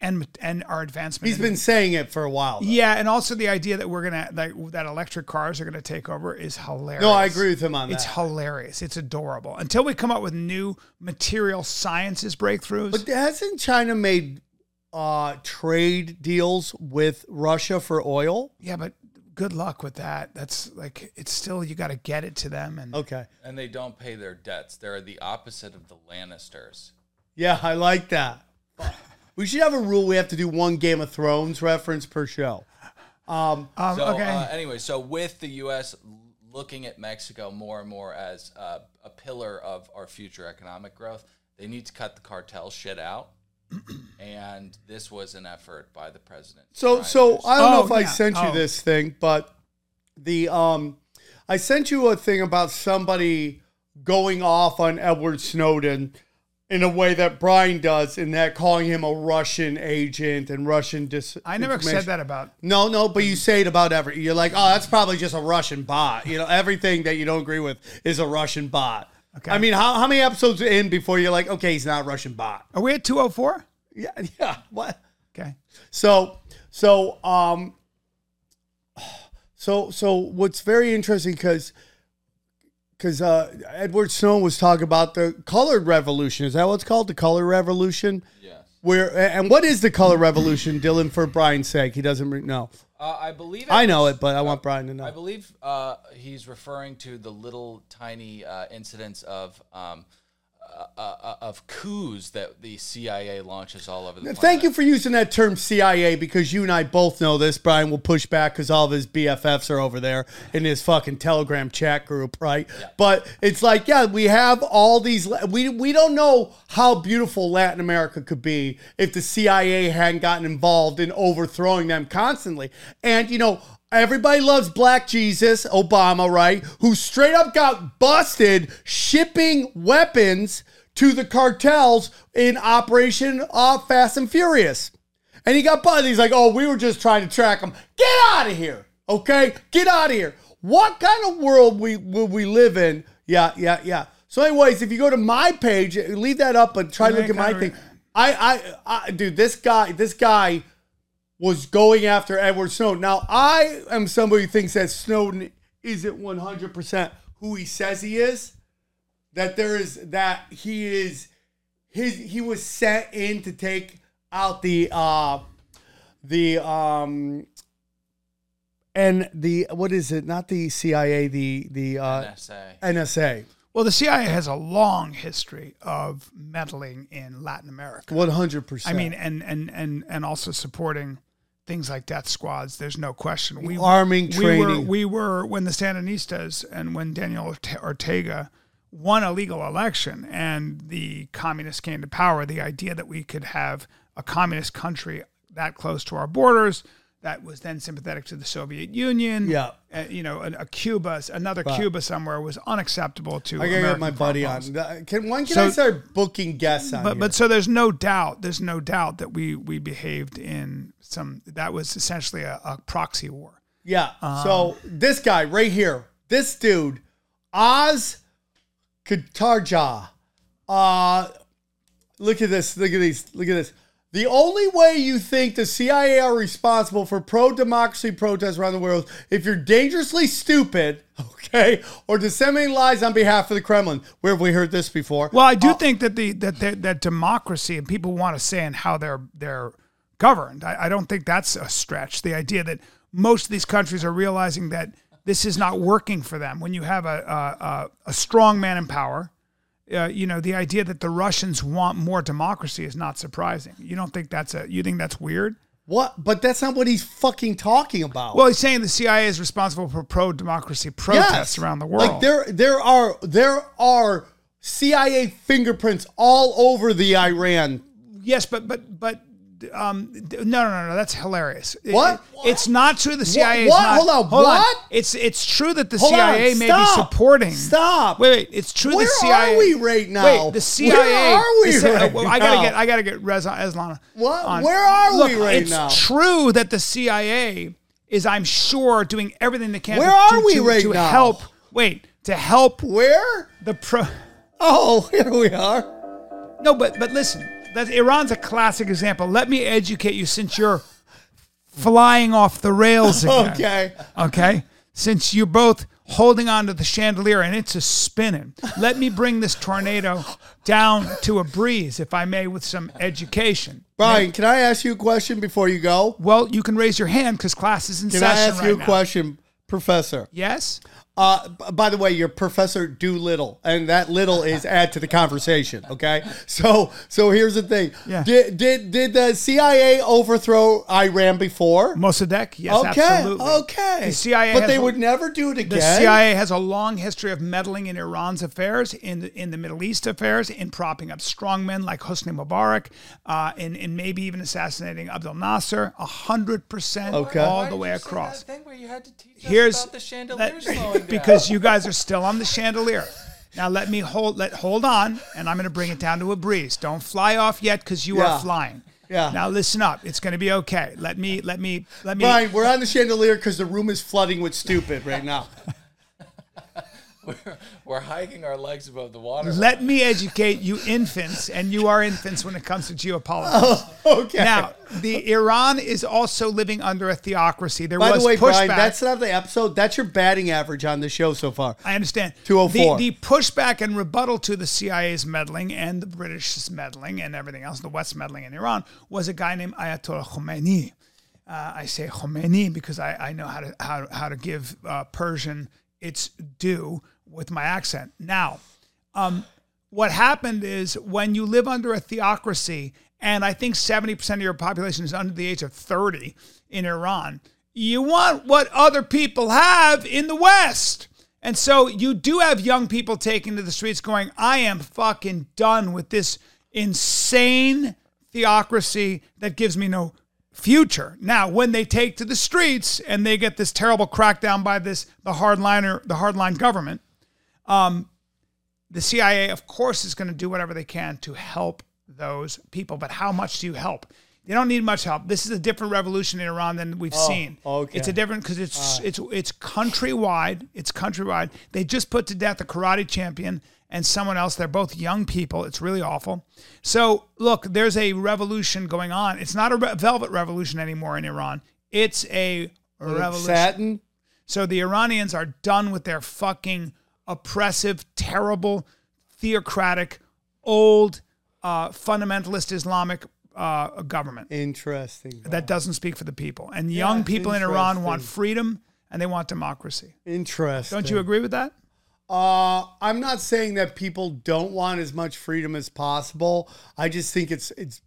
and and our advancement. He's in- been saying it for a while. though. Yeah, and also the idea that we're gonna like that electric cars are gonna take over is hilarious. No, I agree with him on It's that. It's hilarious. It's adorable. Until we come up with new material sciences breakthroughs. But hasn't China made uh, trade deals with Russia for oil? yeah, but good luck with that. That's like it's still you got to get it to them and Okay. And they don't pay their debts. They're the opposite of the Lannisters. Yeah, I like that. We should have a rule. We have to do one Game of Thrones reference per show. um, So okay. uh, anyway, so with the U.S. looking at Mexico more and more as uh, a pillar of our future economic growth, they need to cut the cartel shit out. And this was an effort by the president. So, try so I don't know Oh, if I sent you Oh. this thing, but the um, I sent you a thing about somebody going off on Edward Snowden in a way that Brian does, in that calling him a Russian agent and Russian dis. I never said that about. No, no, but you say it about every. You're like, oh, that's probably just a Russian bot. You know, everything that you don't agree with is a Russian bot. Okay. I mean, how, how many episodes in before you're like, okay, he's not a Russian bot? Are we at 204? Yeah, yeah. What? Okay. So, so, um, so, so, what's very interesting because, because uh, Edward Snowden was talking about the colored revolution. Is that what's called the color revolution? Yes. Where and what is the color revolution, Dylan? For Brian's sake, he doesn't know. Uh, I believe. I know was- it, but I want Brian to know. I believe uh, he's referring to the little tiny uh, incidents of um, uh, uh, of coups that the CIA launches all over the planet. Thank you for using that term CIA because you and I both know this. Brian will push back because all of his BFFs are over there in his fucking Telegram chat group, right? But it's like, yeah, we have all these. We we don't know how beautiful Latin America could be if the CIA hadn't gotten involved in overthrowing them constantly. And you know. Everybody loves Black Jesus, Obama, right? Who straight up got busted shipping weapons to the cartels in Operation uh, Fast and Furious. And he got busted. He's like, oh, we were just trying to track him. Get out of here. Okay? Get out of here. What kind of world we will we live in? Yeah, yeah, yeah. So, anyways, if you go to my page, leave that up, but try to look at my thing. I, I, I, dude, this guy, this guy was going after Edward Snowden. Now, I am somebody who thinks that Snowden isn't 100% who he says he is. That there is, that he is, his, he was sent in to take out the, uh, the, um, and the, what is it? Not the CIA, the, the, uh, NSA. NSA. Well, the CIA has a long history of meddling in Latin America. 100%. I mean, and and and and also supporting things like death squads. There's no question. We Arming, we were training. we were when the Sandinistas and when Daniel Ortega won a legal election and the communists came to power. The idea that we could have a communist country that close to our borders that was then sympathetic to the Soviet Union. Yeah. uh, you know, a, a Cuba, another Cuba somewhere was unacceptable to. I gotta get my buddy foreign on. Uh, Can when can So- I start booking guests on? But here? but so there's no doubt. There's no doubt that we we behaved in some. That was essentially a, a proxy war. yeah. Um, so this guy right here, this dude, Oz Katerji. Uh look at this. Look at these. Look at this. The only way you think the CIA are responsible for pro democracy protests around the world if you're dangerously stupid, okay, or disseminating lies on behalf of the Kremlin. Where have we heard this before? Well, I do uh, think that the that that, that democracy and people want to say and how they're they're governed. I, I don't think that's a stretch. The idea that most of these countries are realizing that this is not working for them. When you have a a, a, a strong man in power, uh, you know the idea that the Russians want more democracy is not surprising. You don't think that's a you think that's weird? What? But that's not what he's fucking talking about. Well, he's saying the CIA is responsible for pro democracy protests around the world. Like there, there are there are CIA fingerprints all over the Iran. Yes, but but but um, no, no, no, no. That's hilarious. It- What? it's not true. The CIA. what? Is not, Hold on, what? It's it's true that the Hold on, CIA may be supporting. Stop. Wait, wait. It's true. Where the CIA. are we right now? Wait, the CIA. Where are we the CIA right well, I gotta now? get. I gotta get Reza Aslan. What? on. Where are we Look, right it's now? true that the CIA is, I'm sure, doing everything they can. Where to, are to, we to, right to now? help. Wait, to help Where? the pro. Oh, here we are. No, but but listen, that Iran's a classic example. Let me educate you since you're flying off the rails again. Okay. Okay? Since you're both holding on to the chandelier and it's a spinning. Let me bring this tornado down to a breeze, if I may, with some education. Brian, can I ask you a question before you go? Well, you can raise your hand because class is in session. Can I ask right you a now. question, Professor? Yes? Uh, by the way, you're Professor Doolittle, and that little is add to the conversation. Okay, so so here's the thing. Yeah. Did did did the CIA overthrow Iran before? Mossadegh? Yes, okay. absolutely. Okay. The CIA but they a- would never do it again. The CIA has a long history of meddling in Iran's affairs, in the, in the Middle East affairs, in propping up strongmen like Hosni Mubarak, uh, in, in maybe even assassinating Abdel Nasser, a hundred percent Okay. all Why the way across. that thing where you had to teach us Here's the chandelier down? because you guys are still on the chandelier. Now let me hold let hold on, and I'm going to bring it down to a breeze. Don't fly off yet because you Yeah. are flying. Yeah. Now listen up. It's going to be okay. Let me let me let me. Brian, we're on the chandelier because the room is flooding with stupid right now. We're, we're hiking our legs above the water. Let me educate you infants, and you are infants when it comes to geopolitics. Okay. Now, the Iran is also living under a theocracy. There By was the way, pushback. Brian, that's not the episode. That's your batting average on the show so far. I understand. 204. The, the pushback and rebuttal to the CIA's meddling and the British's meddling and everything else, the West meddling in Iran, was a guy named Ayatollah Khomeini. Uh, I say Khomeini because I, I know how to how, how to give uh, Persian its due with my accent. Now, um, what happened is when you live under a theocracy, and I think 70% of your population is under the age of 30 in Iran, you want what other people have in the West. And so you do have young people taking to the streets going, I am fucking done with this insane theocracy that gives me no future. Now, when they take to the streets and they get this terrible crackdown by this the hardliner, the hardline government, Um, the CIA, of course, is going to do whatever they can to help those people. But how much do you help? They don't need much help. This is a different revolution in Iran than we've seen. okay. It's a different because it's it's it's countrywide. It's countrywide. They just put to death a karate champion and someone else. They're both young people. It's really awful. So look, there's a revolution going on. It's not a re- velvet revolution anymore in Iran. It's a revolution. Satin. So the Iranians are done with their fucking oppressive, terrible, theocratic, old, uh, fundamentalist Islamic uh, government Interesting. that doesn't speak for the people. And young people in Iran want freedom and they want democracy. Interesting. Don't you agree with that? Uh, I'm not saying that people don't want as much freedom as possible. I just think it's it's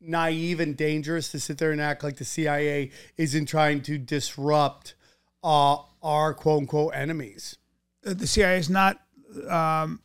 naive and dangerous to sit there and act like the CIA isn't trying to disrupt uh, our quote unquote enemies. Uh, The CIA is not um,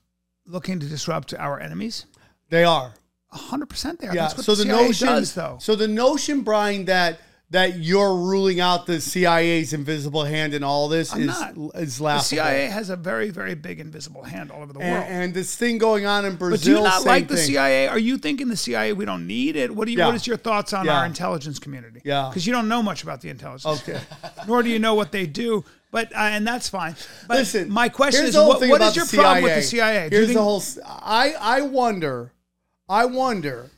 looking to disrupt our enemies. They are. 100% they are. Yeah. That's what so the, the, CIA notion, does, though. so the notion, Brian, that that you're ruling out the CIA's invisible hand in all this I'm is not. is The. CIA has a very, very big invisible hand all over the world. and, this thing going on in Brazil. But do you not like the thing. CIA? Are you thinking the CIA we don't need it? What do you? Yeah. What is your thoughts on Yeah. our intelligence community? Yeah. because you don't know much about the intelligence. Okay. Nor do you know what they do. But uh, and that's fine. But Listen, my question is, what, what is your problem with the CIA? Do Here's think- the whole. I I wonder, I wonder,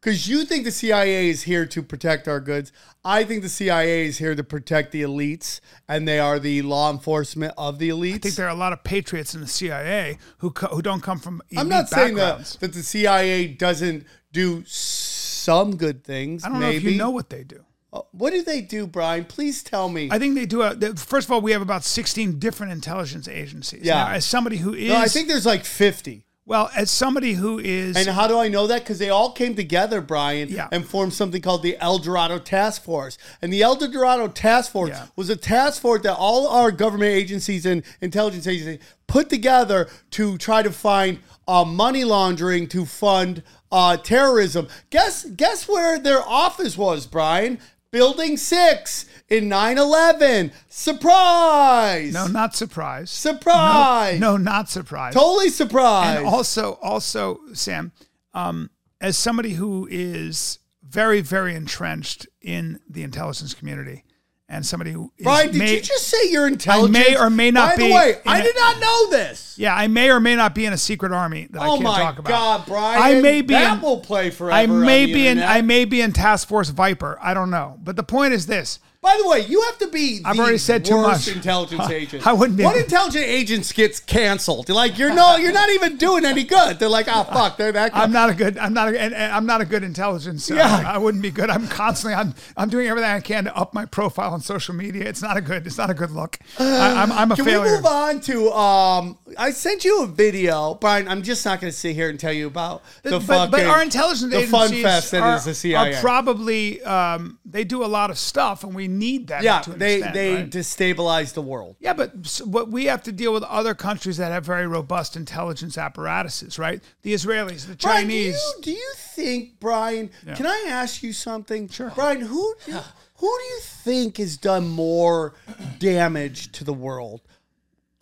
because you think the CIA is here to protect our goods. I think the CIA is here to protect the elites, and they are the law enforcement of the elites. I think there are a lot of patriots in the CIA who co- who don't come from I'm not saying that, that the CIA doesn't do some good things. I don't know if you know what they do. Uh, What do they do, Brian? Please tell me. I think they do. A, first of all, we have about 16 different intelligence agencies. Yeah. Now, as somebody who is, no, I think there's like 50. well, as somebody who is, And how do I know that? Because they all came together, Brian, Yeah. and formed something called the El Dorado Task Force. And the El Dorado Task Force Yeah. was a task force that all our government agencies and intelligence agencies put together to try to find uh, money laundering to fund uh, terrorism. Guess guess where their office was, Brian? Building six in 9-11. Surprise! no, not surprised. surprise! No, not surprised. Totally surprised. And also, also, Sam, um, as somebody who is very, very entrenched in the intelligence community, and somebody who is Brian, did may- you just say you're intelligent? may or may not be. By be the way, in I a- did not know this. yeah, I may or may not be in a secret army that I Oh can't talk about. God, Brian! I may be that in- will play forever. I may be in. I may be in Task Force Viper. I don't know, but the point is this: By the way, you have to be. I've the already said too much. Intelligence agent. I wouldn't be- What intelligence agents gets canceled? Like you're no, you're not even doing any good. They're like, oh fuck, they're that. I'm not a good. I'm not. A, and, and I'm not a good intelligence. Uh, Yeah. I wouldn't be good. I'm constantly. I'm. I'm doing everything I can to up my profile on social media. It's not a good. It's not a good look. I, I'm. I'm a Can failure. we move on to? Um, I sent you a video, Brian. I'm just not going to sit here and tell you about the but, fucking. but our intelligence the fun agencies fest that are, is the CIA. are probably um, they do a lot of stuff, and we need that. yeah, to they extent, they right? destabilize the world. Yeah, but what we have to deal with other countries that have very robust intelligence apparatuses, right? The Israelis, the Brian, Chinese. do you, do you think, Brian? Can I ask you something? Sure. Brian, who who do you think has done more damage to the world?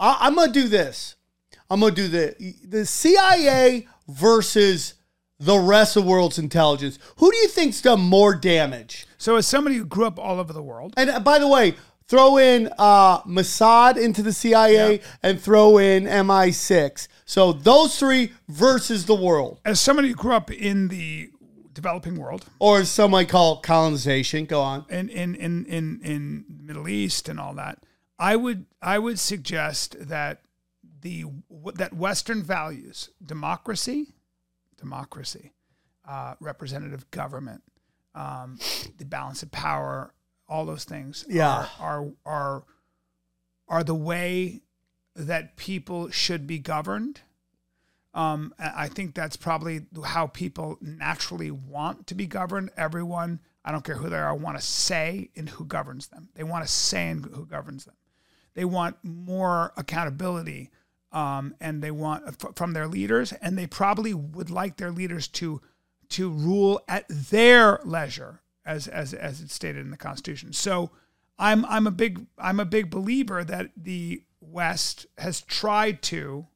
I'm gonna do this. I'm gonna do the the CIA versus the rest of the world's intelligence. Who do you think's done more damage? So, as somebody who grew up all over the world, And uh, by the way, throw in uh, Mossad into the CIA and throw in MI6. So those three versus the world, as somebody who grew up in the developing world, or as some might call colonization. Go on. in in in in in Middle East and all that, I would I would suggest that the that Western values democracy, democracy, uh, representative government, um, the balance of power, all those things, Yeah. are, are are are the way that people should be governed. Um, I I think that's probably how people naturally want to be governed. Everyone, I don't care who they are, want to say in who governs them. They want to say in who governs them. They want more accountability, um, and they want from their leaders, and they probably would like their leaders to to rule at their leisure, as as as it's stated in the Constitution. So, I'm I'm a big I'm a big believer that the West has tried to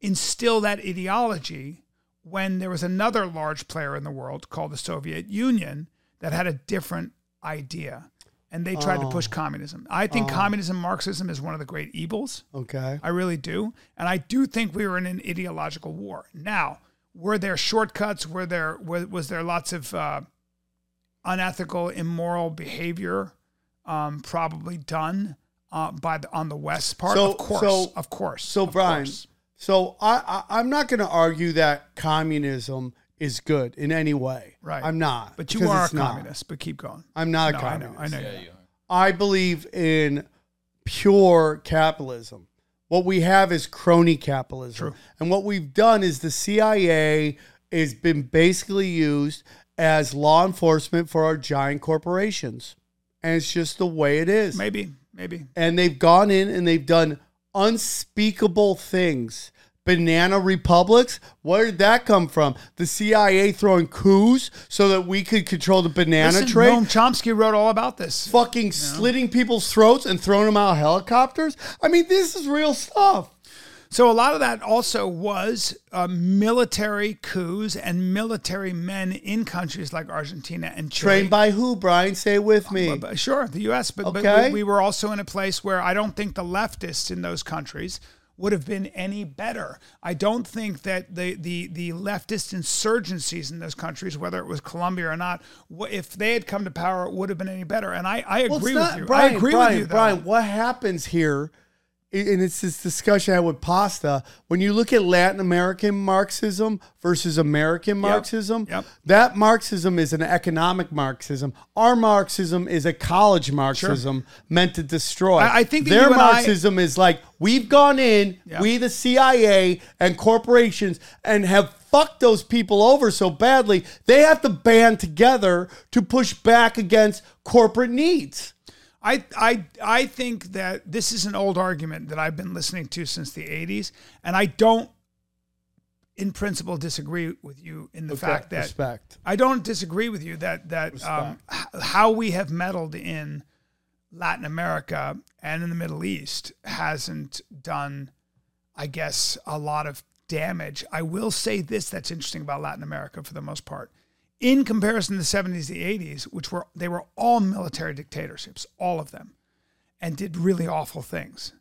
instill that ideology when there was another large player in the world called the Soviet Union that had a different idea. And they tried to push communism. I think communism, Marxism is one of the great evils. Okay. I really do. And I do think we were in an ideological war. Now, were there shortcuts? Were there was, was there lots of uh, unethical, immoral behavior um, probably done uh, by the, on the West part? So- of course, so- of course. So of Brian, course. so I, I I'm not going to argue that communism is good in any way. Right. I'm not. But you are a it's not. communist. But keep going. I'm not No, a I communist. know. I know. Yeah, you're you are. I believe in pure capitalism. What we have is crony capitalism. True. And what we've done is the CIA has been basically used as law enforcement for our giant corporations. And it's just the way it is. Maybe, maybe. And they've gone in and they've done unspeakable things. Banana republics? Where did that come from? The CIA throwing coups so that we could control the banana Listen, trade? Noam Chomsky wrote all about this. fucking slitting people's throats and throwing them out of helicopters. I mean, this is real stuff. So a lot of that also was uh, military coups and military men in countries like Argentina and Chile. Trained by who, Brian? Say it with me. But- but sure, the U.S. But, but we, we were also in a place where I don't think the leftists in those countries would have been any better. I don't think that the the the leftist insurgencies in those countries, whether it was Colombia or not, if they had come to power, it would have been any better. And I, I Well, agree not- with you. Brian, I agree Brian, with you. Though. Brian, what happens here, and it's this discussion I had with Pasta, when you look at Latin American Marxism versus American Marxism, Yep. that Marxism is an economic Marxism. Our Marxism is a college Marxism meant to destroy. I- I think their and I- Marxism is like, we've gone in, Yep. we the CIA and corporations, and have fucked those people over so badly, they have to band together to push back against corporate needs. I, I, I think that this is an old argument that I've been listening to since the 80s, and I don't, in principle, disagree with you in the fact that respect. I don't disagree with you that that um, h- how we have meddled in Latin America and in the Middle East hasn't done, I guess, a lot of damage. I will say this: that's interesting about Latin America for the most part, in comparison to the '70s, the '80s, which were they were all military dictatorships, all of them, and did really awful things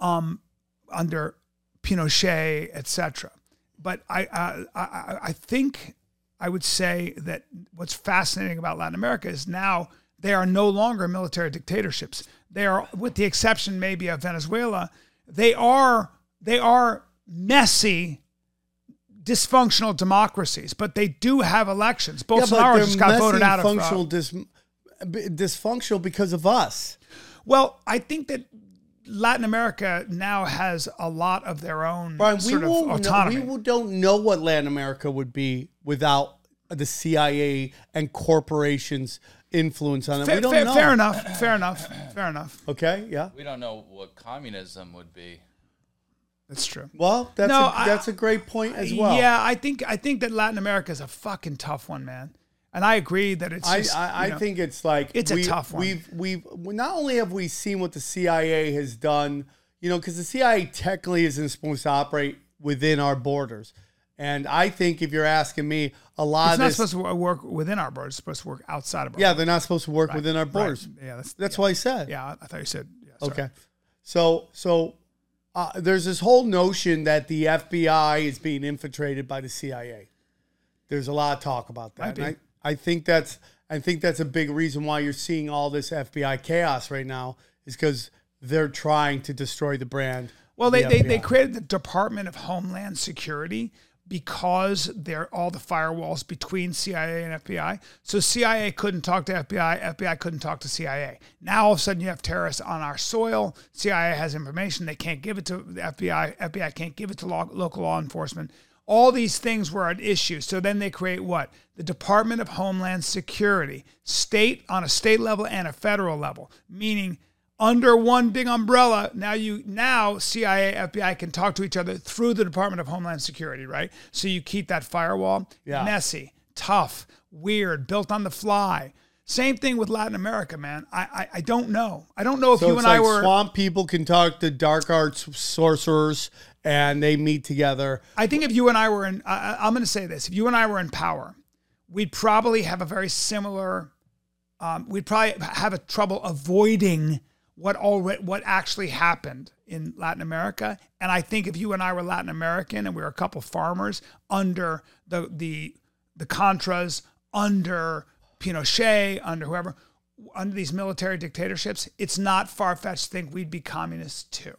um, under Pinochet, etc. But I, uh, I, I, I think I would say that what's fascinating about Latin America is now they are no longer military dictatorships. They are, with the exception maybe of Venezuela, they are they are messy, dysfunctional democracies. But they do have elections. Bolsonaro just got voted out of. uh, functional dis- dysfunctional because of us. well, I think that Latin America now has a lot of their own Brian, we, sort of won't know, autonomy. we will- don't know what Latin America would be without the CIA and corporations' influence on it. Fair, we don't fair, know. fair enough. Fair enough. Fair enough. Okay, yeah. We don't know what communism would be. That's true. Well, that's No, a, I- that's a great point as well. Yeah, I think I think that Latin America is a fucking tough one, man. And I agree that it's. I, Just, I, I you know, think it's like It's a tough one. We've we've not only have we seen what the CIA has done, you know, because the CIA technically isn't supposed to operate within our borders. And I think if you're asking me, a lot It's of not this, supposed to work within our borders. It's supposed to work outside of our yeah, they're not supposed to work within our Right. borders. Yeah, that's That's yeah. what I said. Yeah, I thought you said. Yeah. Okay. So so uh, there's this whole notion that the FBI is being infiltrated by the CIA. There's a lot of talk about that. And. I, I think that's I think that's a big reason why you're seeing all this FBI chaos right now is because they're trying to destroy the brand. Well, they, the they, they created the Department of Homeland Security because they're all the firewalls between CIA and FBI. So CIA couldn't talk to FBI, FBI couldn't talk to CIA. Now all of a sudden you have terrorists on our soil. CIA has information they can't give it to the FBI. FBI can't give it to law, local law enforcement. All these things were at issue. So then they create what? The Department of Homeland Security, state on a state level and a federal level, meaning under one big umbrella. Now you now CIA, FBI can talk to each other through the Department of Homeland Security, right? So you keep that firewall Yeah. messy, tough, weird, built on the fly. Same thing with Latin America, man. I I, I don't know. I don't know if So you and like I were. swamp people can talk to dark arts sorcerers and they meet together. I think if you and I were in, I- I'm going to say this: if you and I were in power, we'd probably have a very similar. Um, we'd probably have a trouble avoiding what already what actually happened in Latin America. And I think if you and I were Latin American and we were a couple farmers under the the the Contras, under Pinochet, under whoever, under these military dictatorships, it's not far fetched to think we'd be communists too.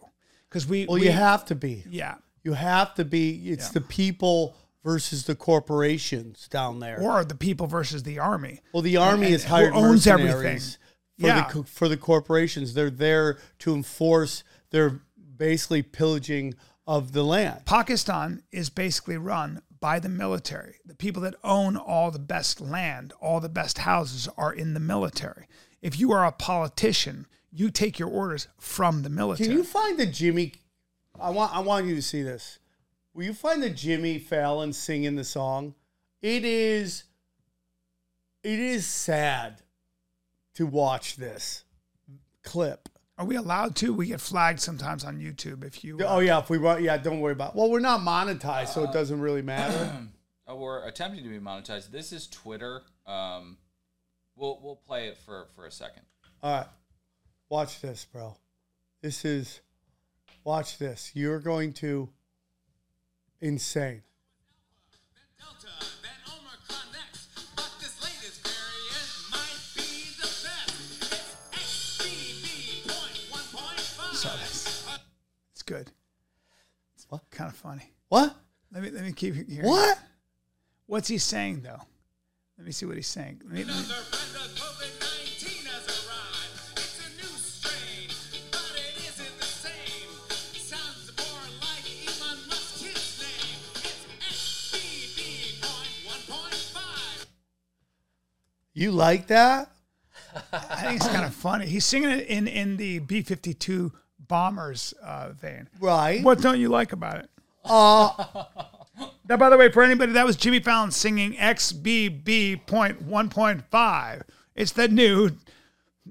Because we, Well, we you have to be. yeah. You have to be. It's the people versus the corporations down there. or the people versus the army. Well, the army and is hired owns everything. mercenaries for Yeah. the for the corporations. They're there to enforce their basically pillaging of the land. Pakistan is basically run by the military. The people that own all the best land, all the best houses are in the military. If you are a politician, you take your orders from the military. Can you find the Jimmy? I want I want you to see this. Will you find the Jimmy Fallon singing the song? It is. It is sad to watch this clip. are we allowed to? We get flagged sometimes on YouTube if you. uh, Oh yeah, if we run, yeah, don't worry about. It. Well, we're not monetized, so it doesn't really matter. Uh, we're attempting to be monetized. This is Twitter. Um, we'll we'll play it for for a second. All right, watch this, bro. This is, watch this. You're going to, insane. Good. It's What? kind of funny. What? Let me let me keep hearing. What? What's he saying though? Let me see what he's saying. Let me- let me- Another of COVID-19 has arrived. It's a new strain, but it isn't the same. Sounds more like Elon Musk's kid's name. It's XBB.1.5. You like that? I think it's kind of funny. He's singing it in in the B fifty two bombers uh, vein. Right. What don't you like about it? Uh, Now, by the way, for anybody, that was Jimmy Fallon singing XBB point one point five. It's the new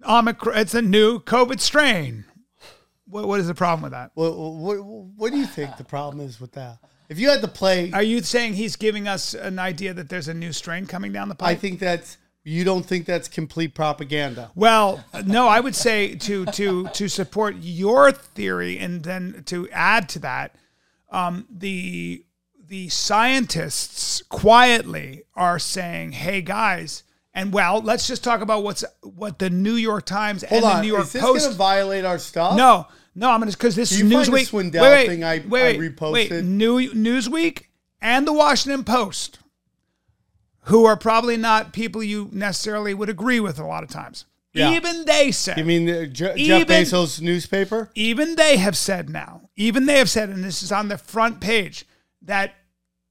Omicron. It's a new COVID strain. What, what is the problem with that? what, what, what do you think the problem is with that? If you had to play, Are you saying he's giving us an idea that there's a new strain coming down the pipe? I think that's you don't think that's complete propaganda. Well, no, I would say to to to support your theory and then to add to that, um, the the scientists quietly are saying, "Hey guys," and well, let's just talk about what's what the New York Times Hold and on, the New York is this Post. to violate our stuff? no, no, I'm gonna because this Do is you find the Newsweek. Swindell wait, wait, thing I- wait, I reposted? Wait, New Newsweek and the Washington Post, who are probably not people you necessarily would agree with a lot of times. Yeah. Even they say. You mean uh, Je- Jeff Bezos' newspaper? even they have said now, even they have said, and this is on the front page, that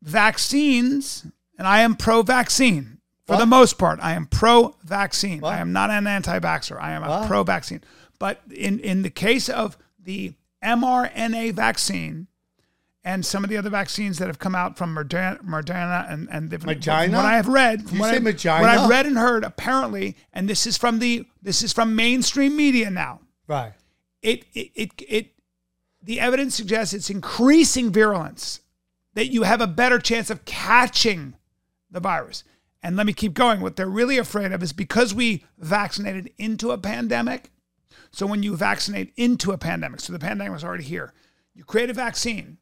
vaccines, and I am pro vaccine for What? the most part. I am pro vaccine. I am not an anti vaxxer. I am a pro vaccine. But in, in the case of the mRNA vaccine, and some of the other vaccines that have come out from Moderna, Moderna and, and different, from what I have read, from you what, say I, what I've read and heard, apparently, and this is from the this is from mainstream media now Right. it it it, it the evidence suggests it's increasing virulence, that you have a better chance of catching the virus. And let me keep going. What they're really afraid of is because we vaccinated into a pandemic. So when you vaccinate into a pandemic, so the pandemic was already here, you create a vaccine.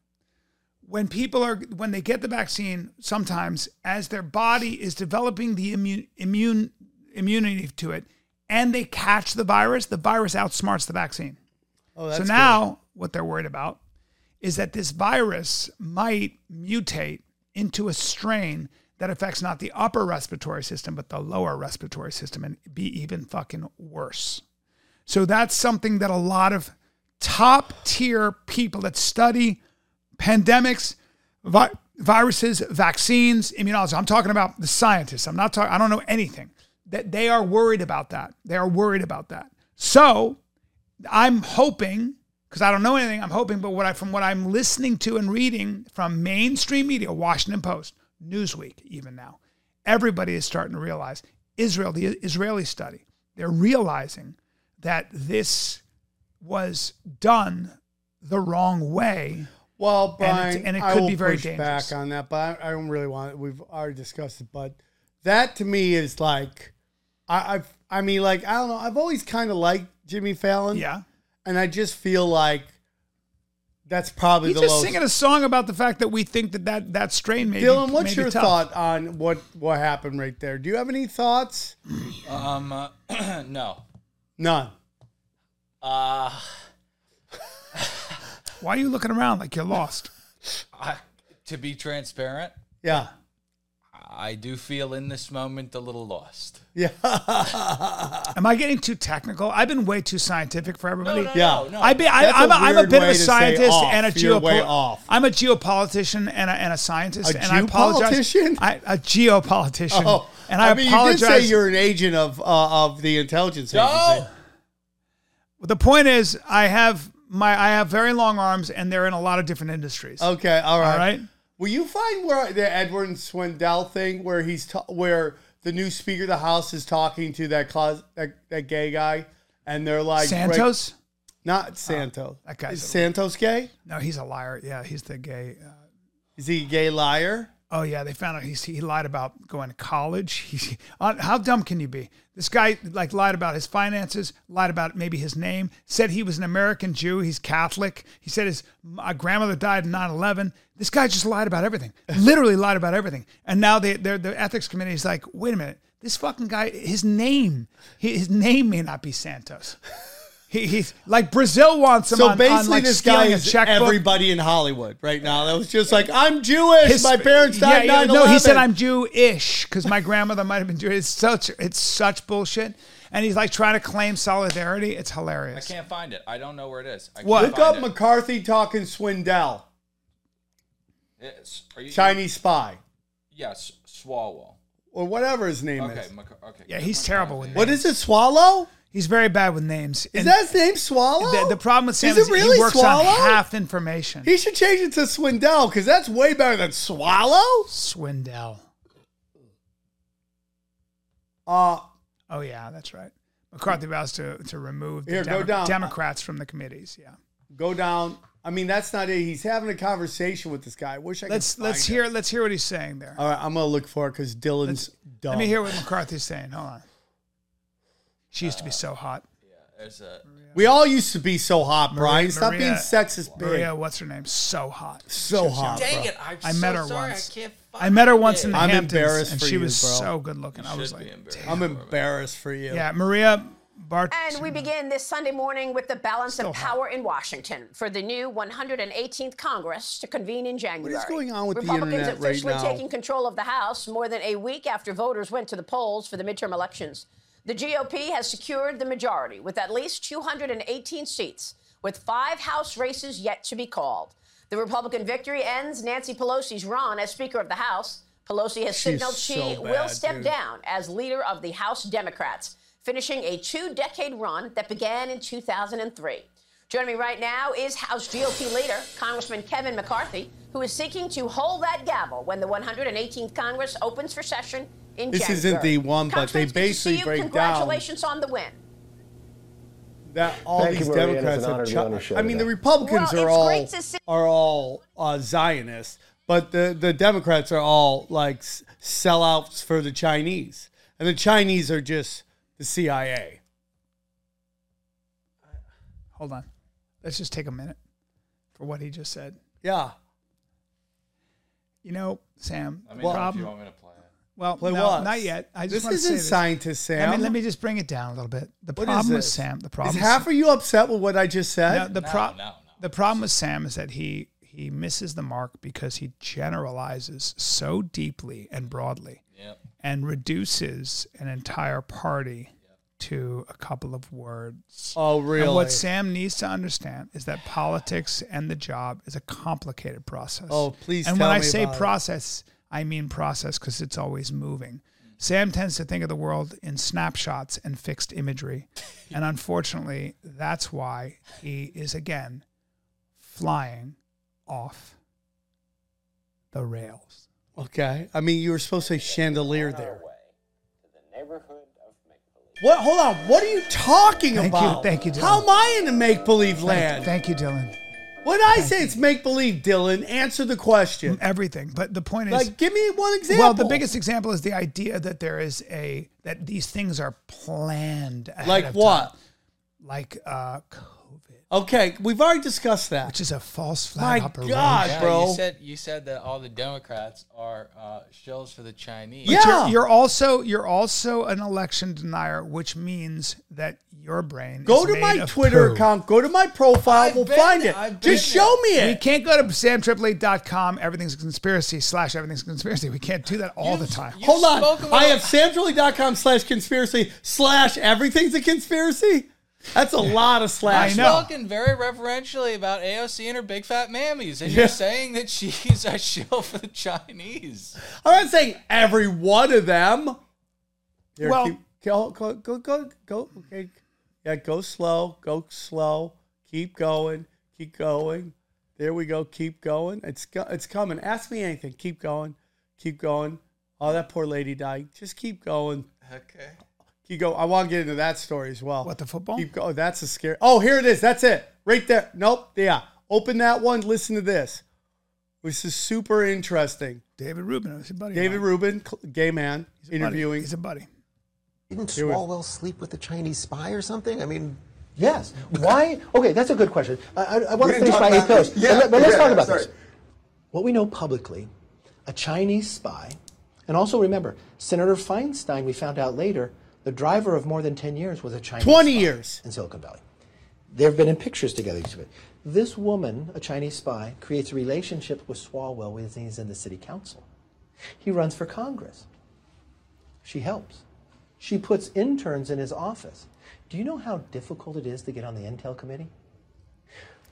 When people are when they get the vaccine, sometimes as their body is developing the immune immune immunity to it, and they catch the virus, the virus outsmarts the vaccine. Oh, So now what they're worried about is that this virus might mutate into a strain that affects not the upper respiratory system, but the lower respiratory system and be even fucking worse. So that's something that a lot of top tier people that study pandemics, vi- viruses, vaccines, immunology. I'm talking about the scientists. I'm not talking, I don't know anything. That they are worried about that. They are worried about that. So I'm hoping, because I don't know anything, I'm hoping, but what I from what I'm listening to and reading from mainstream media, Washington Post, Newsweek, even now, everybody is starting to realize Israel, the Israeli study, they're realizing that this was done the wrong way. Well, Brian, it's- and it I could will be very push dangerous. back on that, but I, I don't really want. it. We've already discussed it, but that to me is like, I, I've, I mean, like I don't know. I've always kind of liked Jimmy Fallon, Yeah. and I just feel like that's probably He's the just lowest. singing a song about the fact that we think that that, that strain may Dylan, be, what's may be your tough. thought on what what happened right there? Do you have any thoughts? Um, uh, no. None. Uh, Why are you looking around like you're lost? I, to be transparent, Yeah. I do feel in this moment a little lost. Yeah. Am I getting too technical? I've been way too scientific for everybody. no, Yeah. no, no. I be, I, That's a I'm, a, I'm a bit of a scientist off. and a You're geopolitician. I'm a geopolitician and a, and a scientist, A and I apologize. geopolitician? I, a geopolitician, Oh, and I, mean, apologize. you did say you're an agent of uh, of the intelligence agency. No! the point is, I have my I have very long arms, and they're in a lot of different industries. Okay, all right. All right. Will you find where the Edward Swindell thing, where he's ta- where the new Speaker of the House is talking to that closet, that, that gay guy, and they're like Santos? break- not Santos. that guy's is Santos gay? No, he's a liar. Yeah, he's the gay. Uh, Is he a gay liar? Oh yeah, they found out he's, he lied about going to college. He, uh, how dumb can you be? This guy like lied about his finances, lied about maybe his name, said he was an American Jew. He's Catholic. He said his uh, grandmother died in 9/11. This guy just lied about everything. Literally lied about everything. And now they, they're, the ethics committee is like, wait a minute, this fucking guy, his name, his name may not be Santos. He, he's like Brazil wants him So on, on basically, like this guy stealing is checkbook. everybody in Hollywood right now. That was just like, I'm Jewish. His- My parents died yeah, yeah, No, he said I'm Jewish because my grandmother might have been Jewish. It's such it's such bullshit. And he's like trying to claim solidarity. It's hilarious. I can't find it. I don't know where it is. I What? Look up it. McCarthy talking Swindell, It's- are you, Chinese spy, Yes, Swalwell. or whatever his name Okay, is. Mc- okay. Yeah, he's terrible with names. What is it? Swallow? He's very bad with names. Is And that his name? Swallow? the, the problem with Sam Is is, it really he works Swallow? on half information. He should change it to Swindell because that's way better than Swallow. Swindell. Uh, Oh yeah, that's right. McCarthy vows to to remove the Here, go down. Democrats from the committees. Yeah. go down. I mean, that's not it. He's having a conversation with this guy. I wish I Let's could. let's hear It. let's hear what he's saying there. All right, I'm gonna look for it because Dylan's dumb. Let me hear what McCarthy's saying. Hold on. She used to be so hot. Yeah, there's a We all used to be so hot, Brian. Stop Maria- being sexist, big. Maria, what's her name? So hot. So hot, Dang bro. it! I'm I so met her sorry. once. I can't. I met her once in the I'm Hamptons, embarrassed and for she you, was bro. so good looking. I was like, be embarrassed. I'm embarrassed for you. yeah, Maria Bart. And we begin this Sunday morning with the balance Still of hot. power in Washington for the new 118th Congress to convene in January. What is going on with the Republicans internet right officially now? taking control of the House more than a week after voters went to the polls for the midterm elections. The GOP has secured the majority with at least 218 seats, with five House races yet to be called. The Republican victory ends Nancy Pelosi's run as Speaker of the House. Pelosi has She's signaled she so will step dude. down as leader of the House Democrats, finishing a two decade run that began in 2003. Joining me right now is House GOP leader, Congressman Kevin McCarthy, who is seeking to hold that gavel when the 118th Congress opens for session in This January. isn't the one, but they Congressman, it's good to see basically you. break down- Congratulations on the win. that all Thank these you, Democrats it's an honor have. to be on Chi- your show I mean, the. Republicans Well, are all see- are all uh, Zionists, but the the Democrats are all like s- sellouts for the Chinese, and the Chinese are just the CIA. Hold on. Let's just take a minute for what he just said. Yeah. You know, Sam, Let me the know if problem. Well, Play no, what? not yet. I just this want to say isn't this. scientist Sam. I mean, let me just bring it down a little bit. The What is problem with? Sam, the problem Is problem. half of you upset with what I just said? no, the No, pro- no, no. The problem with Sam is that he he misses the mark because he generalizes so deeply and broadly Yep. and reduces an entire party to a couple of words. oh, really? And what Sam needs to understand is that politics and the job is a complicated process. Oh, please And tell when I say process. it. Process, I mean process because it's always moving. Sam tends to think of the world in snapshots and fixed imagery. and unfortunately, that's why he is again flying off the rails. Okay. I mean, you were supposed to say chandelier there. What? Hold on. What are you talking Thank you- about? thank you, Dylan. How am I in the make believe Thank, land? thank you, Dylan. When I say it's make believe, Dylan, answer the question. Everything. But the point is Like, give me one example. Well, the biggest example is the idea that there is a that these things are planned. Ahead Like of what? time. Like uh, COVID, Okay, we've already discussed that. which is a false flag My operation. God, Yeah, bro. you said you said that all the Democrats are uh, shills for the Chinese. Yeah. You're, you're also you're also an election denier, which means that your brain Go is to made my of Twitter poo. account. Go to my profile. I've we'll been find there. it. I've been Just show me it. We it. can't go to samtripoli.com, everything's a conspiracy, slash everything's a conspiracy. We can't do that all the time. You Hold on. spoke about- I have samtripoli.com slash conspiracy slash everything's a conspiracy. That's a lot of slash. I know. Spoken very reverentially about AOC and her big fat mammies, and Yeah. you're saying that she's a shill for the Chinese. I'm not saying every one of them. Here, Well- keep, go, go, go, go, go. Okay. Yeah, go slow. Go slow. Keep going. Keep going. There we go. Keep going. It's go, it's coming. Ask me anything. Keep going. Keep going. Oh, that poor lady died. Just keep going. Okay. Keep going. I want to get into that story as well. What, the football? Keep going. Oh, that's a scary. Oh, here it is. That's it. Right there. Nope. Yeah. Open that one. Listen to this. This is super interesting. David Rubin was a buddy. David mine. Rubin, gay man, He's a buddy. interviewing. He's a buddy. Didn't Here Swalwell sleep with the Chinese spy or something? I mean, Yes. Why? Okay, that's a good question. I, I, I want to finish my about ethos. this. Yeah, but, let- but let's yeah, talk about sorry. this. What we know publicly, a Chinese spy, and also remember, Senator Feinstein, we found out later, the driver of more than 10 years was a Chinese 20 spy years. in Silicon Valley. They've been in pictures together. each of it. This woman, a Chinese spy, creates a relationship with Swalwell when he's in the city council. He runs for Congress. She helps. She puts interns in his office. Do you know how difficult it is to get on the Intel committee?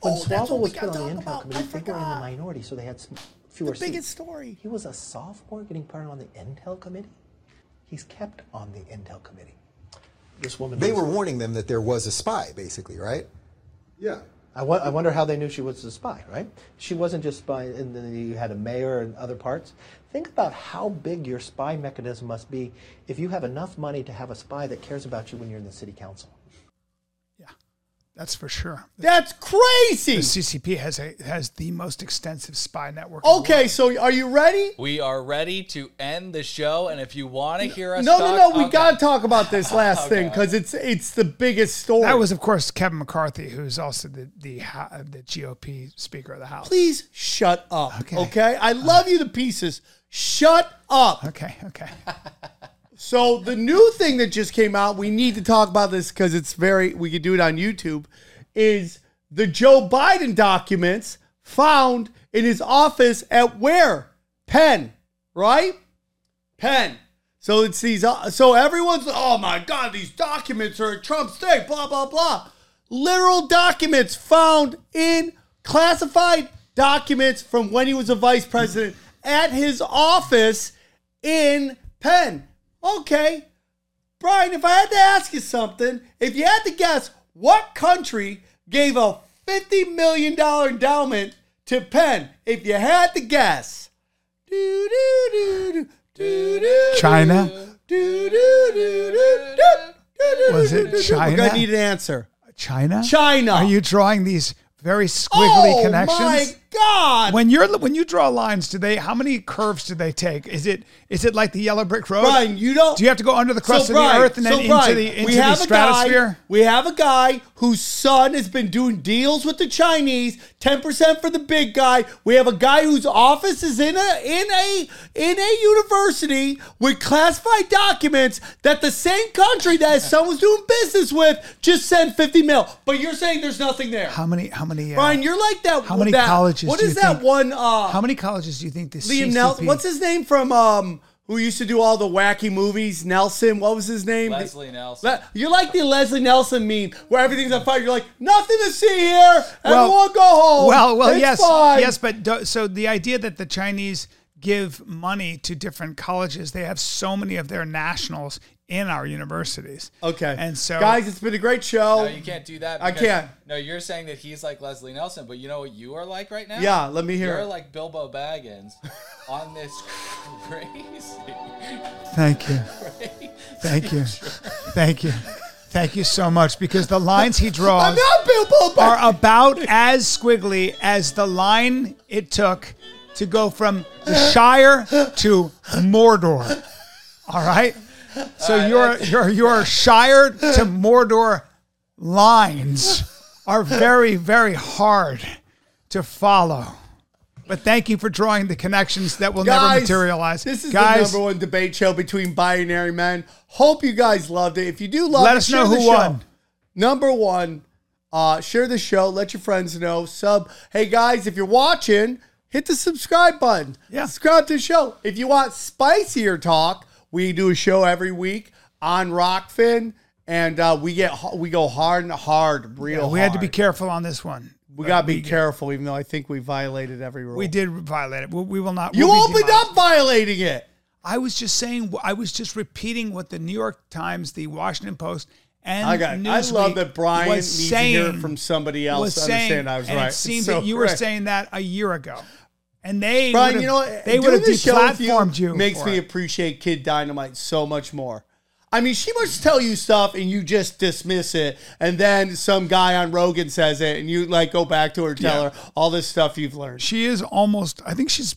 When Oh, Swalwell was put on the Intel about. committee, they were in the minority, so they had some, fewer The biggest seats. story. He was a sophomore getting put on the Intel committee. He's kept on the Intel committee. This woman. They were warning them that there was a spy, basically, right? Yeah. I, wo- I wonder how they knew she was a spy, right? She wasn't just spy, and then you had a mayor and other parts. Think about how big your spy mechanism must be if you have enough money to have a spy that cares about you when you're in the city council. Yeah, that's for sure. That's crazy. The CCP has a has the most extensive spy network. Okay, so are you ready? We are ready to end the show, and if you want to hear us, No, no, talk- no. We okay. got to talk about this last thing because it's it's the biggest story. That was, of course, Kevin McCarthy, who's also the the the GOP Speaker of the House. Please shut up. Okay. Okay. I love you to pieces. Shut up. Okay, okay. So the new thing that just came out, we need to talk about this because it's very we could do it on YouTube, is the Joe Biden documents found in his office at where? Penn, right? Penn. So it's these uh, so everyone's oh my god, these documents are at Trump's state, blah blah blah. Literal documents found in classified documents from when he was a vice president at his office in Penn. Okay. Brian, if I had to ask you something, if you had to guess what country gave a $50 million endowment to Penn, if you had to guess. Do, do, do, China? Was it do. We're going to need an answer. China. China. Are you drawing these very squiggly oh connections? God! When you're when you draw lines, do they how many curves do they take? Is it is it like the yellow brick road? Brian, you don't. Do you have to go under the crust So, of Brian, the earth and then so, into Brian, the into we the have a stratosphere? Guy, we have a guy whose son has been doing deals with the Chinese, ten percent for the big guy. We have a guy whose office is in a in a in a university with classified documents that the same country that his son was doing business with just sent fifty mil. But you're saying there's nothing there. How many how many uh, Brian, you're like that. how many that- colleges What do is you that think- one? Uh, how many colleges do you think this Liam CCP Nelson. What's his name from? Um, who used to do all the wacky movies? Nelson. What was his name? Leslie Nelson. Le- you're like the Leslie Nelson meme where everything's on fire. You're like, nothing to see here. Everyone go home. Well, well, It's yes, fine." yes, but do, so the idea that the Chinese give money to different colleges, they have so many of their nationals in our universities. Okay. and so guys, it's been a great show. No, you can't do that. I can't. No, you're saying that he's like Leslie Nelson, but you know what you are like right now? Yeah, let me hear You're it. like Bilbo Baggins on this crazy. Thank you. Thank you. Thank you. Thank you so much because the lines he draws are about as squiggly as the line it took to go from the Shire to Mordor. All right? So your your your Shire to Mordor lines are very very hard to follow. But thank you for drawing the connections that will never materialize. This is guys, the number one debate show between binary men. Hope you guys loved it. If you do love let it, us know who show. won. Number one, uh, share the show. Let your friends know. Sub. Hey guys, if you're watching, hit the subscribe button. Yeah. Subscribe to the show. If you want spicier talk, we do a show every week on Rokfin, and uh, we get we go hard and hard, real. we had to be careful on this one. We gotta be careful, even though I think we violated every rule. We did violate it. We, we will not. You we'll opened up violating it. I was just saying. I was just repeating what the New York Times, the Washington Post, and I got. I love that Brian was needs saying, to hear from somebody else was saying, understand I was and right. It seemed so that you were saying that a year ago, and they Brian, you know what? they would Doing have this show with deplatformed you. Makes me it. appreciate Kid Dynamite so much more. I mean, she must tell you stuff and you just dismiss it, and then some guy on Rogan says it, and you like go back to her, tell Yeah. her all this stuff you've learned. She is almost. I think she's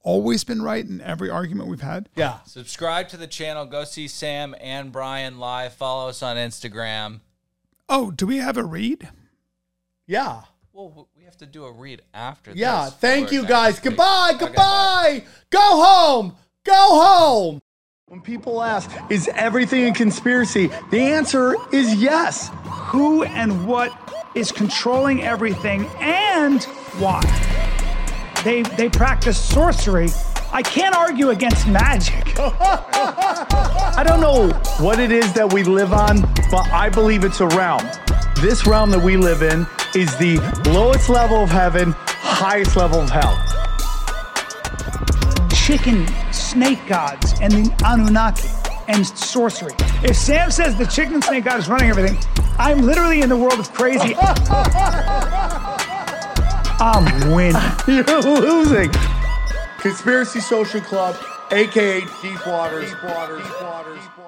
always been right in every argument we've had. Yeah, Subscribe to the channel. Go see Sam and Brian live. Follow us on Instagram. Oh, do we have a read? yeah, Well, we have to do a read after yeah. this. Thank you guys. week. Goodbye, Okay, bye. goodbye. Go home. Go home. When people ask, is everything a conspiracy? The answer is yes. Who and what is controlling everything, and why? They they practice sorcery. I can't argue against magic. I don't know what it is that we live on, but I believe it's a realm. This realm that we live in is the lowest level of heaven, highest level of hell. chicken snake gods and the Anunnaki and sorcery. If Sam says the chicken snake god is running everything, I'm literally in the world of crazy. I'm winning. You're losing. Conspiracy Social Club, aka Deep Waters. Deep Waters. Deep Waters. Deep Waters.